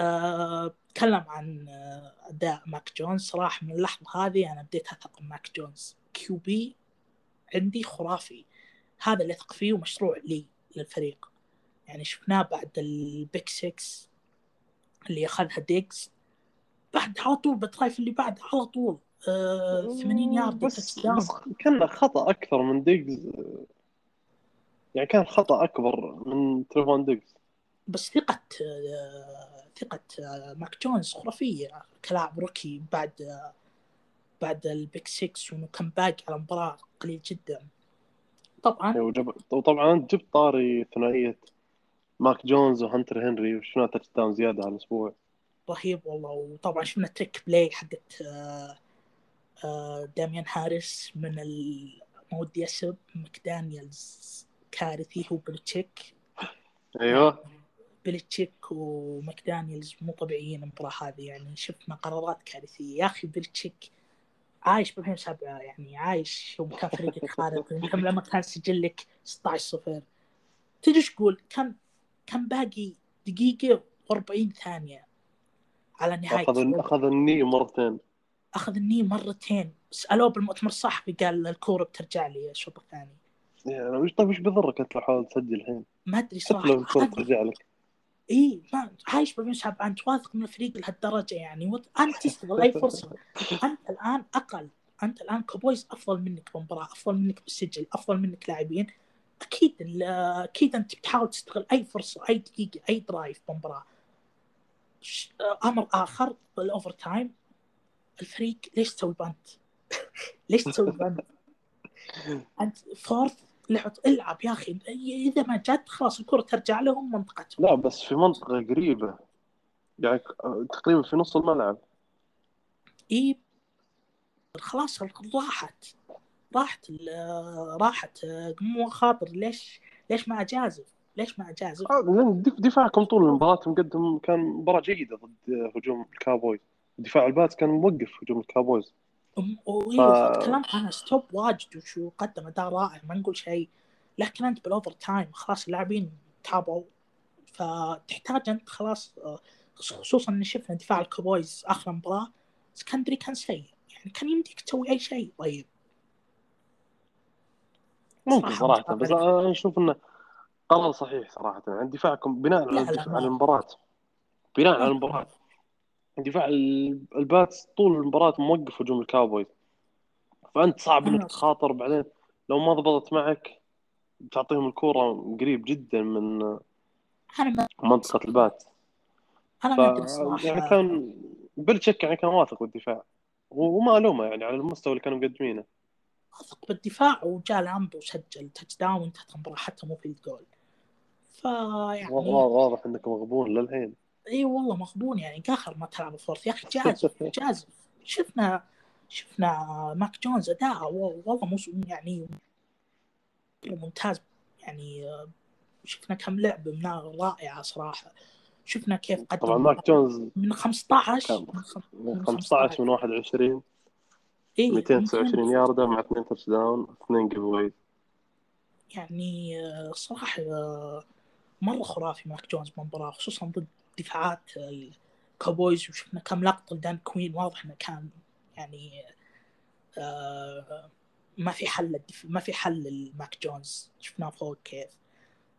أه، تكلم عن آه، أداء ماك جونز. صراحة من اللحظة هذه أنا بديت أثق بماك جونز. QB عندي خرافي. هذا اللي أثق فيه ومشروع لي للفريق. يعني شفناه بعد ال pick 6 اللي أخذها ديجز بعد على طول بال drive اللي بعد على طول. آه 80 يارد بس. بس كان خطأ أكثر من ديجز يعني كان خطأ أكبر من تريفون ديجز بس ثقة آه، ثقة آه، ماك جونز خرافية كلاعب rookie بعد آه، بعد ال pick 6 وإنه كان باقي على مباراة قليل جدا. طبعا. أيوة، وجب... وطبعا انت جبت طاري ثنائية ماك جونز وهنتر هنري وشفنا touchdown زيادة هالاسبوع رهيب والله. وطبعا شفنا trick play حقت آه، آه، داميان هاريس من ال- ما ودي اسب ماكدانيالز كارثي هو بلتشيك أيوه. بلتشيك وماكدانيالز مو طبيعيين المباراة هذه يعني شفنا قرارات كارثية. يا أخي بلتشيك عايش ب 2007 يعني عايش يوم كان فريقك خارق. (laughs) يوم لما كان سجلك 16 صفر. تدري إيش تقول كان كان باقي دقيقة و40 ثانية على نهاية أخذ. أخذ الني مرتين. أخذ الني مرتين. سألوه بالمؤتمر الصحفي قال الكورة بترجع لي الشوط الثاني. يعني وش طيب وش بضرك أنت لو حاولت تسجل الحين؟ ما لو صراحة. الكره هذا- ترجع لك. إي ما عايش ب 2007 انت واثق من الفريق لهالدرجة يعني. أنت تستغل أي فرصة. أنت الآن أقل. أنت الآن كوبويز أفضل منك بمباراة أفضل منك بالسجل أفضل منك لاعبين. أكيد ال- أكيد أنت بتحاول تستغل أي فرصة أي دقيقة أي drive بمباراة. أمر آخر بال overtime الفريق ليش تسوي punt؟ ليش تسوي punt؟ (laughs) أنت fourth لعب العب يا أخي إذا ما جت خلاص الكرة ترجع لهم منطقتهم. لا بس في منطقة قريبة. يعني تقريبا في نص الملعب. إي. خلاص راحت. راحت راحت. مو خاطر ليش ليش ما اجازف ليش ما اجازف آه، دفاعكم طول المباراة مقدم كان مباراة جيدة ضد هجوم الكابويز دفاع الباتس كان موقف هجوم الكابويز ف- تكلمت عنها stop واجد وشو قدم اداء رائع ما نقول شيء. لكن أنت بال overtime خلاص اللاعبين تابعوا. فتحتاج أنت خلاص آه، خصوصا إن شفنا دفاع الكوبويز آخر مباراة secondary كان سيء. يعني كان يمديك تسوي أي شيء. طيب. ممكن مش بس عارف. أنا أشوف إنه قرار صحيح صراحة. يعني دفاعكم بناء على لا، لا، الدفاع ما- على المباراة. بناء على المباراة. دفاع ال- الباتس طول المباراة موقف هجوم الكاوبويز. فأنت صعب إنك أنا- تخاطر بعدين لو ما ضبطت معك تعطيهم الكورة قريب جدا من أنا ما منطقة البات أنا ف يعني كان بلتشيك يعني كان واثق بالدفاع. وما ألومه يعني على المستوى اللي كانوا مقدمينه. اثق بالدفاع وجاء لامب وسجل touchdown وانتهت المباراة حتى مو field goal فيعني وا- وا- واضح إنك مغبون للحين. اي والله مغبون يعني قاخر ما تلعب ال fourth يا أخي جازف جازف شفنا شفنا ماك جونز اداءه والله مو يعني ممتاز. يعني آه، شفنا كم لعبه من رائعه صراحة. شفنا كيف قدم طبعا ماك جونز من 15 كم؟ من خم- من من 15 من 21 إيه 229 ياردة مع 2 touchdown 2 giveaway يعني آه، صراحة آه، مرة خرافي ماك جونز بالمباراة خصوصا ضد دفاعات الكوبويز وشفنا كم لقطة لدان كوين واضح إنه كان يعني آه، ما في حل. ما في حل لماك جونز شفناه فوق كيف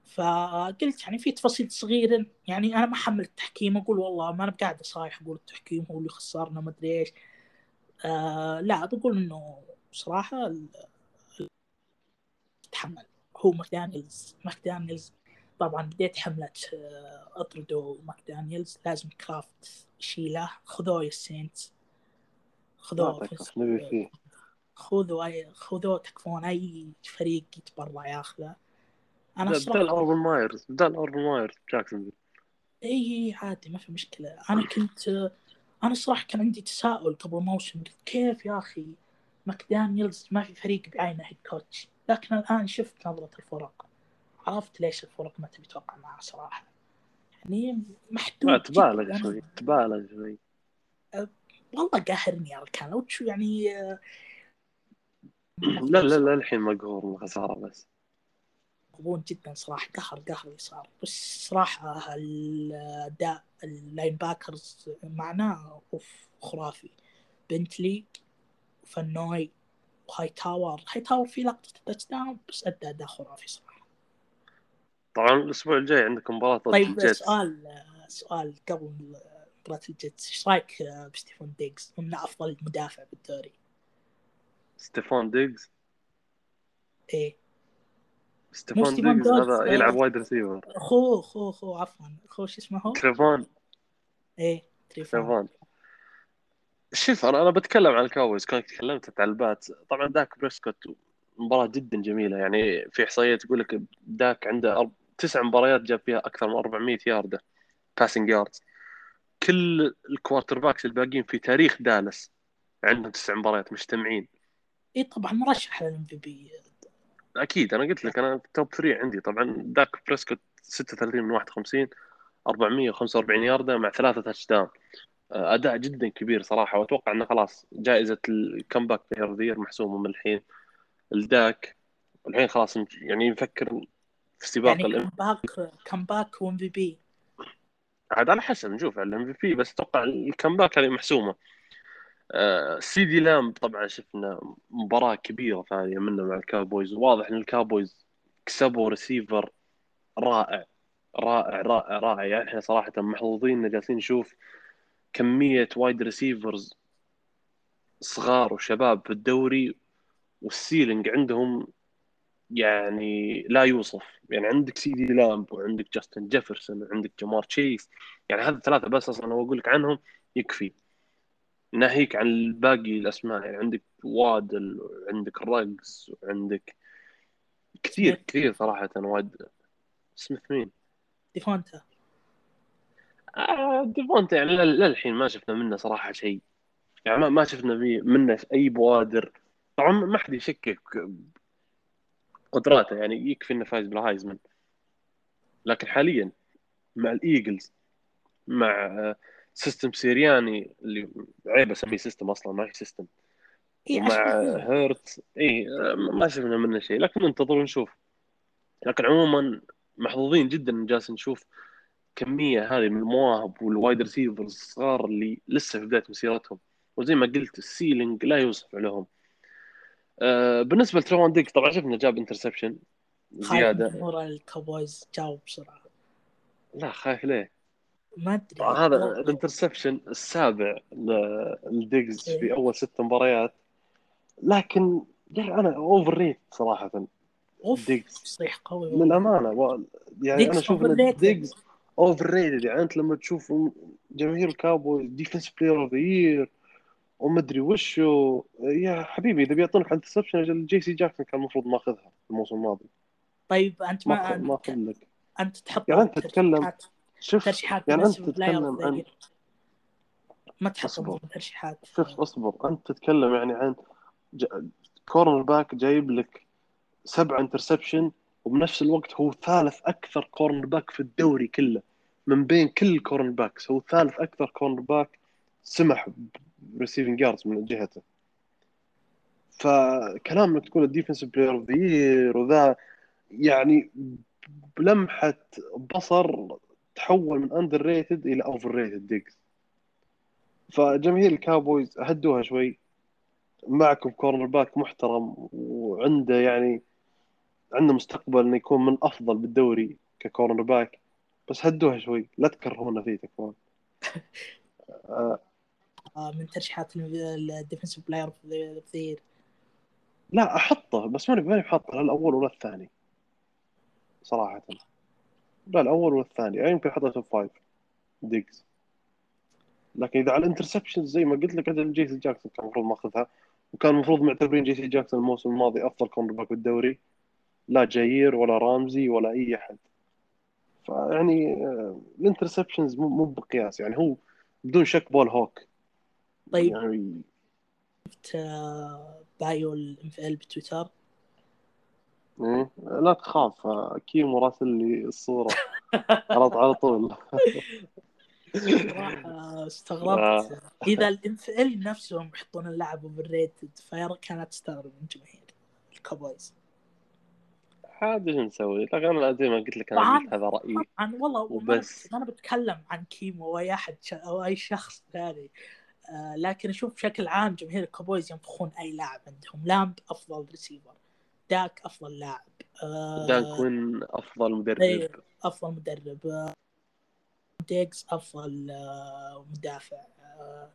فقلت يعني في تفاصيل صغيرة يعني أنا ما حمل التحكيم أقول والله ما أنا بقاعد صايح أقول التحكيم هو اللي خسرنا ما أدري إيش آه لا بقول إنه صراحة ال- تحمل هو ماكدانيلز ماكدانيلز طبعا بديت حملة آه، اطردوا ماكدانيلز لازم كرافت يشيله خذوه يا السينتس خذوه خذوا اي خذوه تكفون أي فريق يتبرع ياخذه. أنا بدال اوربن مايرز بدال اوربن مايرز جاكسون. إي عادي ما في مشكلة. أنا كنت أنا صراحة كان عندي تساؤل قبل موسم. قلت كيف يا أخي ماكدانيلز ما في فريق بعينه head coach لكن الآن شفت نظرة الفرق. عرفت ليش الفرق ما تبي توقع معه صراحة. يعني محدود تبالغ. شوي تبالغ شوي. والله قاهرني يا ركان لو تشوف يعني آه، (clears throat) لا لا لا الحين مقهور من الخساره بس. مغبون جدا صراحة قهر قهر صار بس صراحة الاداء ال linebackers معناه أوف خرافي. بنتلي وفان نوي وهاي تاور هاي تاور في لقطة touchdown بس ادى أداء خرافي صراحة. طبعا الأسبوع الجاي عندكم مباراة ضد طيب الجيتس. سؤال سؤال قبل مباراة الجيتس إيش رأيك بستيفون ديجز انه أفضل مدافع بالدوري؟ ستيفان ديجز إيه. ستيفان ديجز هذا آه. يلعب wide receiver أخوه أخوه أخوه عفوا. أخوه شو اسمه هو؟ تريفون إيه تريفون تريفون شوف أنا أنا بتكلم عن الكاوبويز كونك تكلمت عن البات طبعا داك بريسكوت مباراة جدا جميلة. يعني في إحصائية تقول لك داك عنده أرب... تسع مباريات جاب فيها أكثر من 400 ياردة passing yards كل ال quarterbacks الباقيين في تاريخ دالاس عندهم تسع مباريات مجتمعين. إيه طبعا مرشح لل MVP أكيد أنا قلت لك أنا top 3 عندي. طبعا داك بريسكوت 36 من 51 445 ياردة مع ثلاثة touchdown أداء جدا كبير صراحة وأتوقع إنه خلاص جائزة ال comeback player محسومة من الحين. الداك الحين خلاص يعني نفكر في سباق يعني comeback comeback و MVP؟ عاد على حسب نشوف على ال MVP بس أتوقع ال comeback هذه محسومة. آه، سيدي لامب طبعا شفنا مباراة كبيرة ثانية منه مع الكاوبويز. واضح إن الكاوبويز كسبوا ريسيفر رائع رائع رائع رائع. يعني إحنا صراحة محظوظين إن جالسين نشوف كمية wide receivers صغار وشباب في الدوري وال ceiling عندهم يعني لا يوصف. يعني عندك سيدي لامب وعندك جاستن جيفرسون وعندك جمار تشيس. يعني هذا الثلاثة بس أصلا لو أقول لك عنهم يكفي. ناهيك عن باقي الأسماء. يعني عندك وادل وعندك راجز وعندك كثير. كثير صراحة وايد. سميث مين؟ ديفونتا. آه ديفونتا يعني لل- للحين ما شفنا منه صراحة شيء. يعني ما شفنا منه أي بوادر. طبعا ما حد يشكك قدراته يعني يكفي إنه فايز بالهايزمان. لكن حاليا مع الإيجلز مع system سيرياني اللي عيب أسميه system أصلا ما هي system. ومع جيلن هيرتس إي ما شفنا منه شيء. لكن ننتظر ونشوف. لكن عموما محظوظين جدا إن جالس نشوف كمية هذه من المواهب وال wide receivers الصغار اللي لسه في بداية مسيرتهم. وزي ما قلت ال ceiling لا يوصف لهم. آه بالنسبة لتريفون ديجز طبعا شفنا جاب interception خايف زيادة جمهور الكاوبويز جاوب بسرعة لا خايف ليه ما أدري هذا ال interception السابع لديجز إيه. في أول ست مباريات لكن أنا overrated صراحة أشوف ديجز. تصريح قوي. للامانه و- يعني أنا أشوف. ديجز overrated يعني أنت لما تشوف جماهير الكاوبوي defense player of the year ومدري وشو يا حبيبي إذا بيعطونك interception أجل جي سي جاكسون كان المفروض ماخذها الموسم الماضي. طيب أنت ما ما أنت, لك. أنت تحط يعني أنت تتكلم- شوف يعني أنت تتكلم عن. ما تحط ترشيحات. شوف أصبر. أنت تتكلم يعني عن ج... cornerback جايب لك سبع interception وبنفس الوقت هو ثالث أكثر cornerback في الدوري كله. من بين كل ال cornerbacks هو ثالث أكثر cornerback سمح ب receiving yards من جهته. فكلام انك تقول ال defensive player of the و the يعني بلمحة بصر تحول من underrated إلى overrated ديجز فجماهير ال Cowboys هدوها شوي. معكم cornerback محترم وعنده يعني عنده مستقبل إنه يكون من أفضل بالدوري ك cornerback بس هدوها شوي لا تكرهونا فيه تكفون آه، (laughs) من ترشيحات ال Defensive Player of the لا أحطه بس ماني ماني بحطه لا الأول ولا الثاني صراحة. لا الأول ولا الثاني. يعني يمكن أحطه top five ديجز لكن إذا على ال interception زي ما قلت لك أجل جيسي جاكسون كان المفروض ماخذها. وكان المفروض معتبرين جيسي جاكسون الموسم الماضي أفضل cornerback بالدوري. لا جاير ولا رامزي ولا أي أحد. فيعني آه، ال interceptions مو بقياس. يعني هو بدون شك ball hawk. طيب يعني شفت آه، bio ال NFL ب Twitter إيه؟ لا تخاف آه، كيمو راسل لي الصورة (laughs) على على طول صراحة استغربت آه. إذا ال NFL نفسهم يحطون اللاعب overrated فكانت تستغرب من جماهير ال Cowboys عاد شو نسوي؟ أنا زي ما قلت لك أنا هذا رأيي طبعا والله وبس. أنا بتكلم عن كيمو أو اي أحد أو اي شخص ثاني آه لكن أشوف بشكل عام جماهير ال Cowboys ينفخون أي لاعب عندهم. لامب أفضل ريسيفر. داك أفضل لاعب. آه دان كوين أفضل مدرب. إيه. أفضل مدرب. آه، ديجز أفضل آه، مدافع. آه،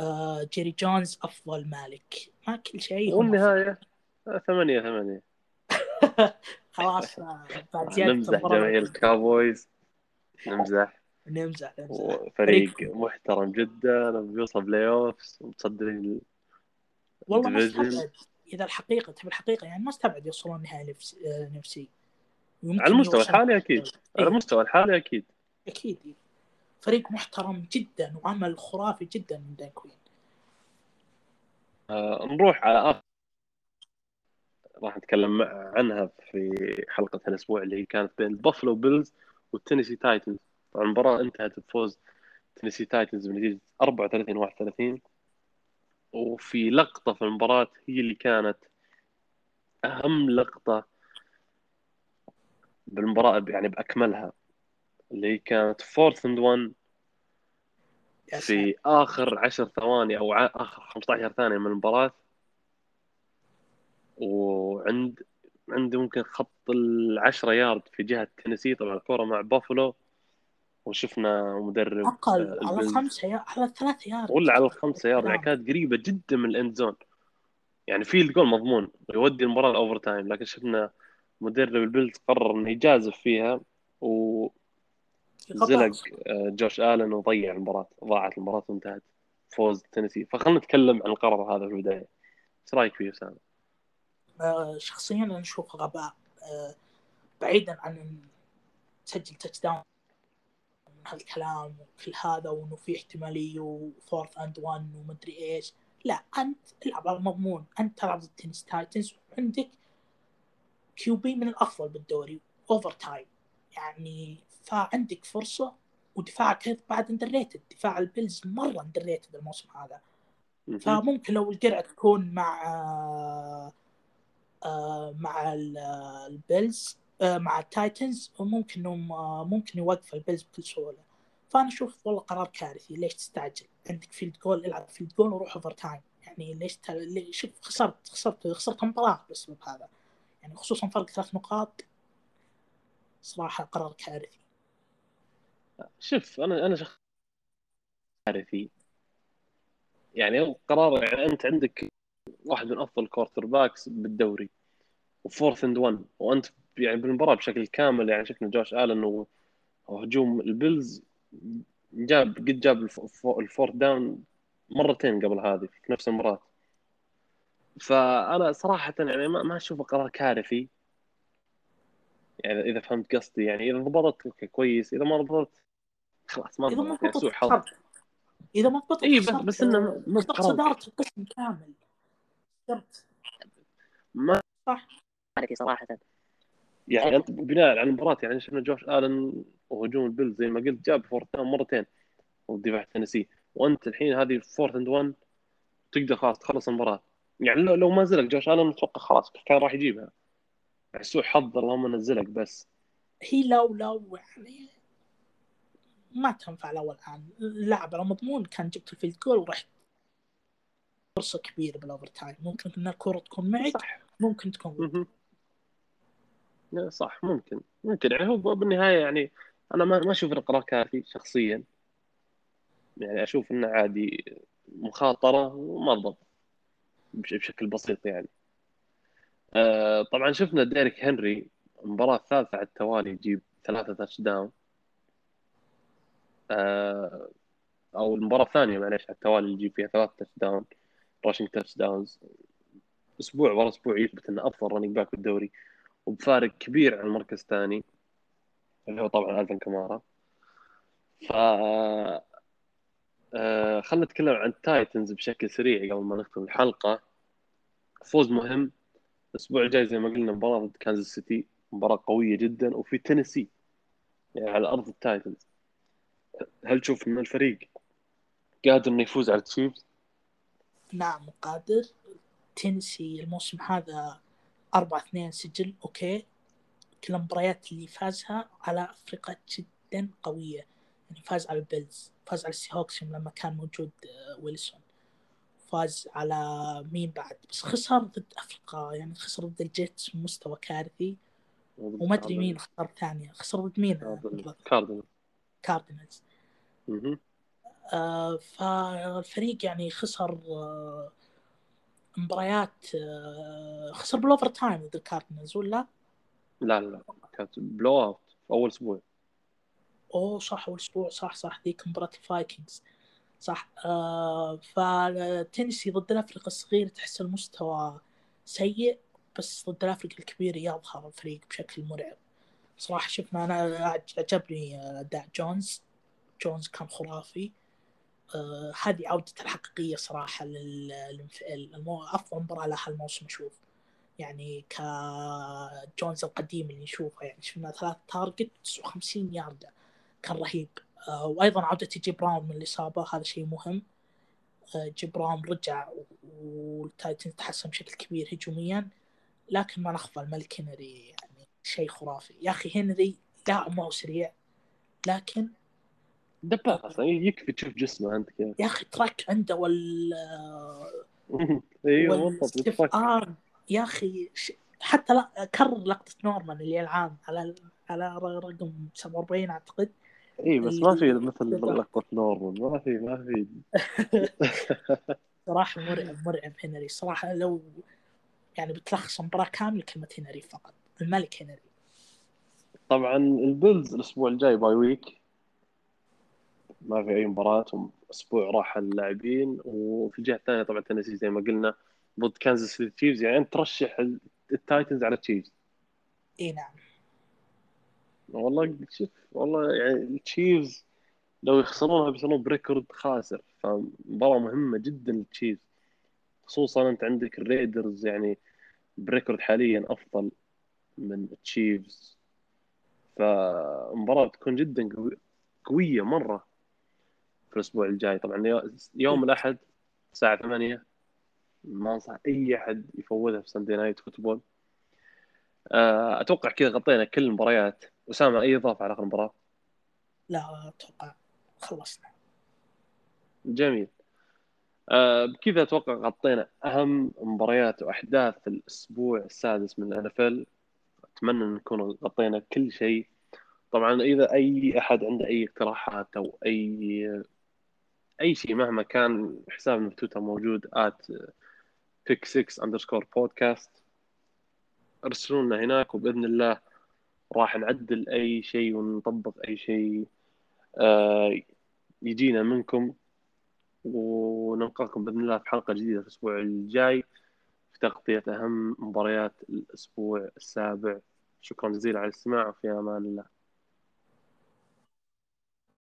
آه، جيري جونز أفضل مالك. ما كل شيء والنهاية آه، ثمانية ثمانية. (laughs) خلاص آه، بعد زيادة نمزح جماهير ال Cowboys نمزح. نمزح نمزح. وفريق محترم جدا بيوصل playoffs متصدرين والله ما. استبعد. إذا الحقيقة تبي الحقيقة يعني ما استبعد يوصلون نهائي آه، نفسي. على المستوى الحالي أكيد. على إيه، المستوى الحالي أكيد. أكيد. إيه. فريق محترم جدا وعمل خرافي جدا من دان كوين. آه نروح على آخر. راح نتكلم عنها في حلقة الأسبوع اللي كانت بين ال Buffalo Bills وال Tennessee Titans. طبعا المباراة انتهت بفوز Tennessee Titans بنتيجة 34 31 وفي لقطة في المباراة هي اللي كانت أهم لقطة بالمباراة يعني بأكملها اللي كانت fourth and 1 يا سلام. في آخر 10 ثواني أو ع- آخر 15 ثانية من المباراة. وعند عند ممكن خط العشرة يارد في جهة تينيسي طبعا الكرة مع بافلو. وشفنا مدرب أقل آه، على يا على ثلاثة يارد. ولا على الخمسة يارد يعني نعم. كانت قريبة جدا من ال end zone يعني في الجول مضمون يودي المباراة ال overtime لكن شفنا مدرب ال Bills قرر إنه يجازف فيها وزلق غباء. آه، جوش آلن وضيع المباراة ضاعت المباراة وانتهت. فوز تينيسي. فخلنا نتكلم عن القرار هذا في البداية. إيش رأيك فيه اسامه؟ آه، شخصيا أنا اشوفه غباء بعيدا عن تسجل touchdown هالكلام وكل هذا وإنه في احتمالية و fourth and one ومدري إيش. لا أنت العب على المضمون. أنت تلعب ضد Tennessee Titans وعندك QB من الأفضل بالدوري overtime يعني فعندك فرصة ودفاعك بعد underrated دفاع ال Bills مرة underrated الموسم هذا. فممكن لو القرعة تكون مع آه، آه، مع آه، البيلز مع التايتنز ممكن آه، ممكن يوقف ال Bills بكل سهولة. فأنا أشوف والله قرار كارثي. ليش تستعجل؟ عندك field goal العب field goal وروح overtime يعني ليش شوف خسرت خسرت خسرت مباراه بالاسلوب هذا. يعني خصوصا فرق ثلاث نقاط صراحة قرار كارثي. شوف أنا أنا شخص كارثي. يعني القرار يعني أنت عندك واحد من أفضل quarterbacks بالدوري. و fourth and 1 وانت يعني بالمباراة بشكل كامل يعني شفنا جوش آلن وهجوم ال Bills جاب قد جاب الف- الف- ال fourth down مرتين قبل هذه في نفس المباراة. فأنا صراحة يعني ما ما أشوفه قرار كارثي. يعني إذا فهمت قصدي يعني إذا ضبطت كويس. إذا ما ضبطت خلاص ما إذا ما ضبطت حظ إذا ما ضبطت إيه، بس- بس خسرت بقرار. صداره القسم كامل. خسرت ما صح. quality صراحة. يعني أنت بناء على المباراة يعني شفنا جوش آلن وهجوم ال Bills زي ما قلت جاب fourth down مرتين ودفاع تنسي. وأنت الحين هذه fourth and 1 تقدر خلاص تخلص المباراة. يعني لو, لو ما زلق جوش آلن أتوقع خلاص كان راح يجيبها. يعني سوء حظ اللهم زلق بس. هي لو لو يعني ما تنفع لو الآن. اللاعب على مضمون كان جبت ال field goal ورحت. فرصة كبيرة بال overtime ممكن إن الكرة تكون معك صح. ممكن تكون صح ممكن. ممكن. يعني هو بالنهاية يعني أنا ما ما أشوف القرار كارثي شخصيا. يعني أشوف إنه عادي مخاطرة وما ضبط بش- بشكل بسيط يعني. آه، طبعا شفنا ديريك هنري المباراة الثالثة على التوالي يجيب ثلاثة touchdown آه، أو المباراة الثانية معليش على التوالي يجيب فيها ثلاثة touchdown rushing touchdowns أسبوع ورا أسبوع يثبت إنه أفضل running back بالدوري. وبفارق كبير عن المركز الثاني اللي هو طبعا ألفن كمارا ف آه، خلينا نتكلم عن التايتنز بشكل سريع قبل ما نختم الحلقة. فوز مهم. الأسبوع الجاي زي ما قلنا مباراة ضد كانزاس سيتي مباراة قوية جدا. وفي تينيسي يعني على أرض التايتنز. هل تشوف ان الفريق قادر إنه يفوز على التشيفز؟ نعم قادر. تنسي الموسم هذا 4 2 سجل okay. كل المباريات اللي فازها على فرقة جدا قوية. يعني فاز على البيلز فاز على السي هوكس لما كان موجود آه، ويلسون. فاز على مين بعد؟ بس خسر ضد فريق يعني خسر ضد الجيتس بمستوى كارثي. وما أدري مين خسر ثانية. خسر ضد مين؟ كاردينالز. كاردينالز. آه فالفريق يعني خسر آه مباريات آه خسر بال overtime ضد الكاردينالز ولا؟ لا لا كانت blowout في أول أسبوع. أوه صح أول أسبوع صح صح ذيك مباراة الفايكنجز صح آه فتنسي ضد الفريق الصغير تحس المستوى سيء بس ضد الفريق الكبير يظهر الفريق بشكل مرعب. صراحة شفنا أنا عجبني اداء جونز. جونز كان خرافي. آه هذه عودته الحقيقية صراحة للمو... أفضل مباراة له هالموسم أشوف. يعني كجونز القديم اللي نشوفه يعني شفنا ثلاث target 59 ياردة كان رهيب. آه وأيضا عودة جي براون من الإصابة هذا شيء مهم. آه جي براون رجع والتايتنز تحسن بشكل كبير هجوميا. لكن ما نخفى الملك هنري يعني شيء خرافي. يا أخي هنري لا ما سريع لكن دبابة. أصلا يكفي تشوف جسمه انت كيف يا أخي truck عنده وال (laughs) أيوه بالضبط يا أخي حتى لا كرر لقطة نورمان اللي العام على على رقم 47 أعتقد. اي بس ما في مثل لقطة نورمان ما في ما في. (laughs) صراحة (laughs) مرعب مرعب هنري. صراحة لو يعني بتلخص مباراة كاملة كلمة هنري فقط. الملك هنري. طبعا البيلز الأسبوع الجاي bye week ما في أي مباراة أسبوع راحه اللاعبين. وفي الجهة الثانية طبعا تنسي زي ما قلنا ضد كانزاس سيتي تشيفز. يعني أنت ترشح التايتنز على التشيفز إي نعم. والله شوف والله يعني التشيفز لو يخسرونها بيصيرون ب record خاسر. فمباراة مهمة جدا للتشيفز خصوصا أنت عندك الريدرز يعني ب record حاليا أفضل من التشيفز فمباراة تكون جدا قوية مرة. في الأسبوع الجاي. طبعا يوم الأحد الساعة 8 ما أنصح أي أحد يفوتها في Sunday Night Football أتوقع كذا غطينا كل المباريات. أسامة أي إضافة على آخر مباراة؟ لا أتوقع خلصنا. جميل. آه بكذا أتوقع غطينا أهم مباريات وأحداث الأسبوع السادس من ال NFL أتمنى إن نكون غطينا كل شيء. طبعا إذا أي أحد عنده أي اقتراحات أو أي أي شيء مهما كان حسابنا في تويتر موجود at Pick 6 underscore podcast ارسلوا لنا هناك وبإذن الله راح نعدل أي شيء ونطبق أي شيء آه يجينا منكم. ونلقاكم بإذن الله في حلقة جديدة في الأسبوع الجاي في تغطية أهم مباريات الأسبوع السابع. شكرا جزيلا على الاستماع وفي أمان الله.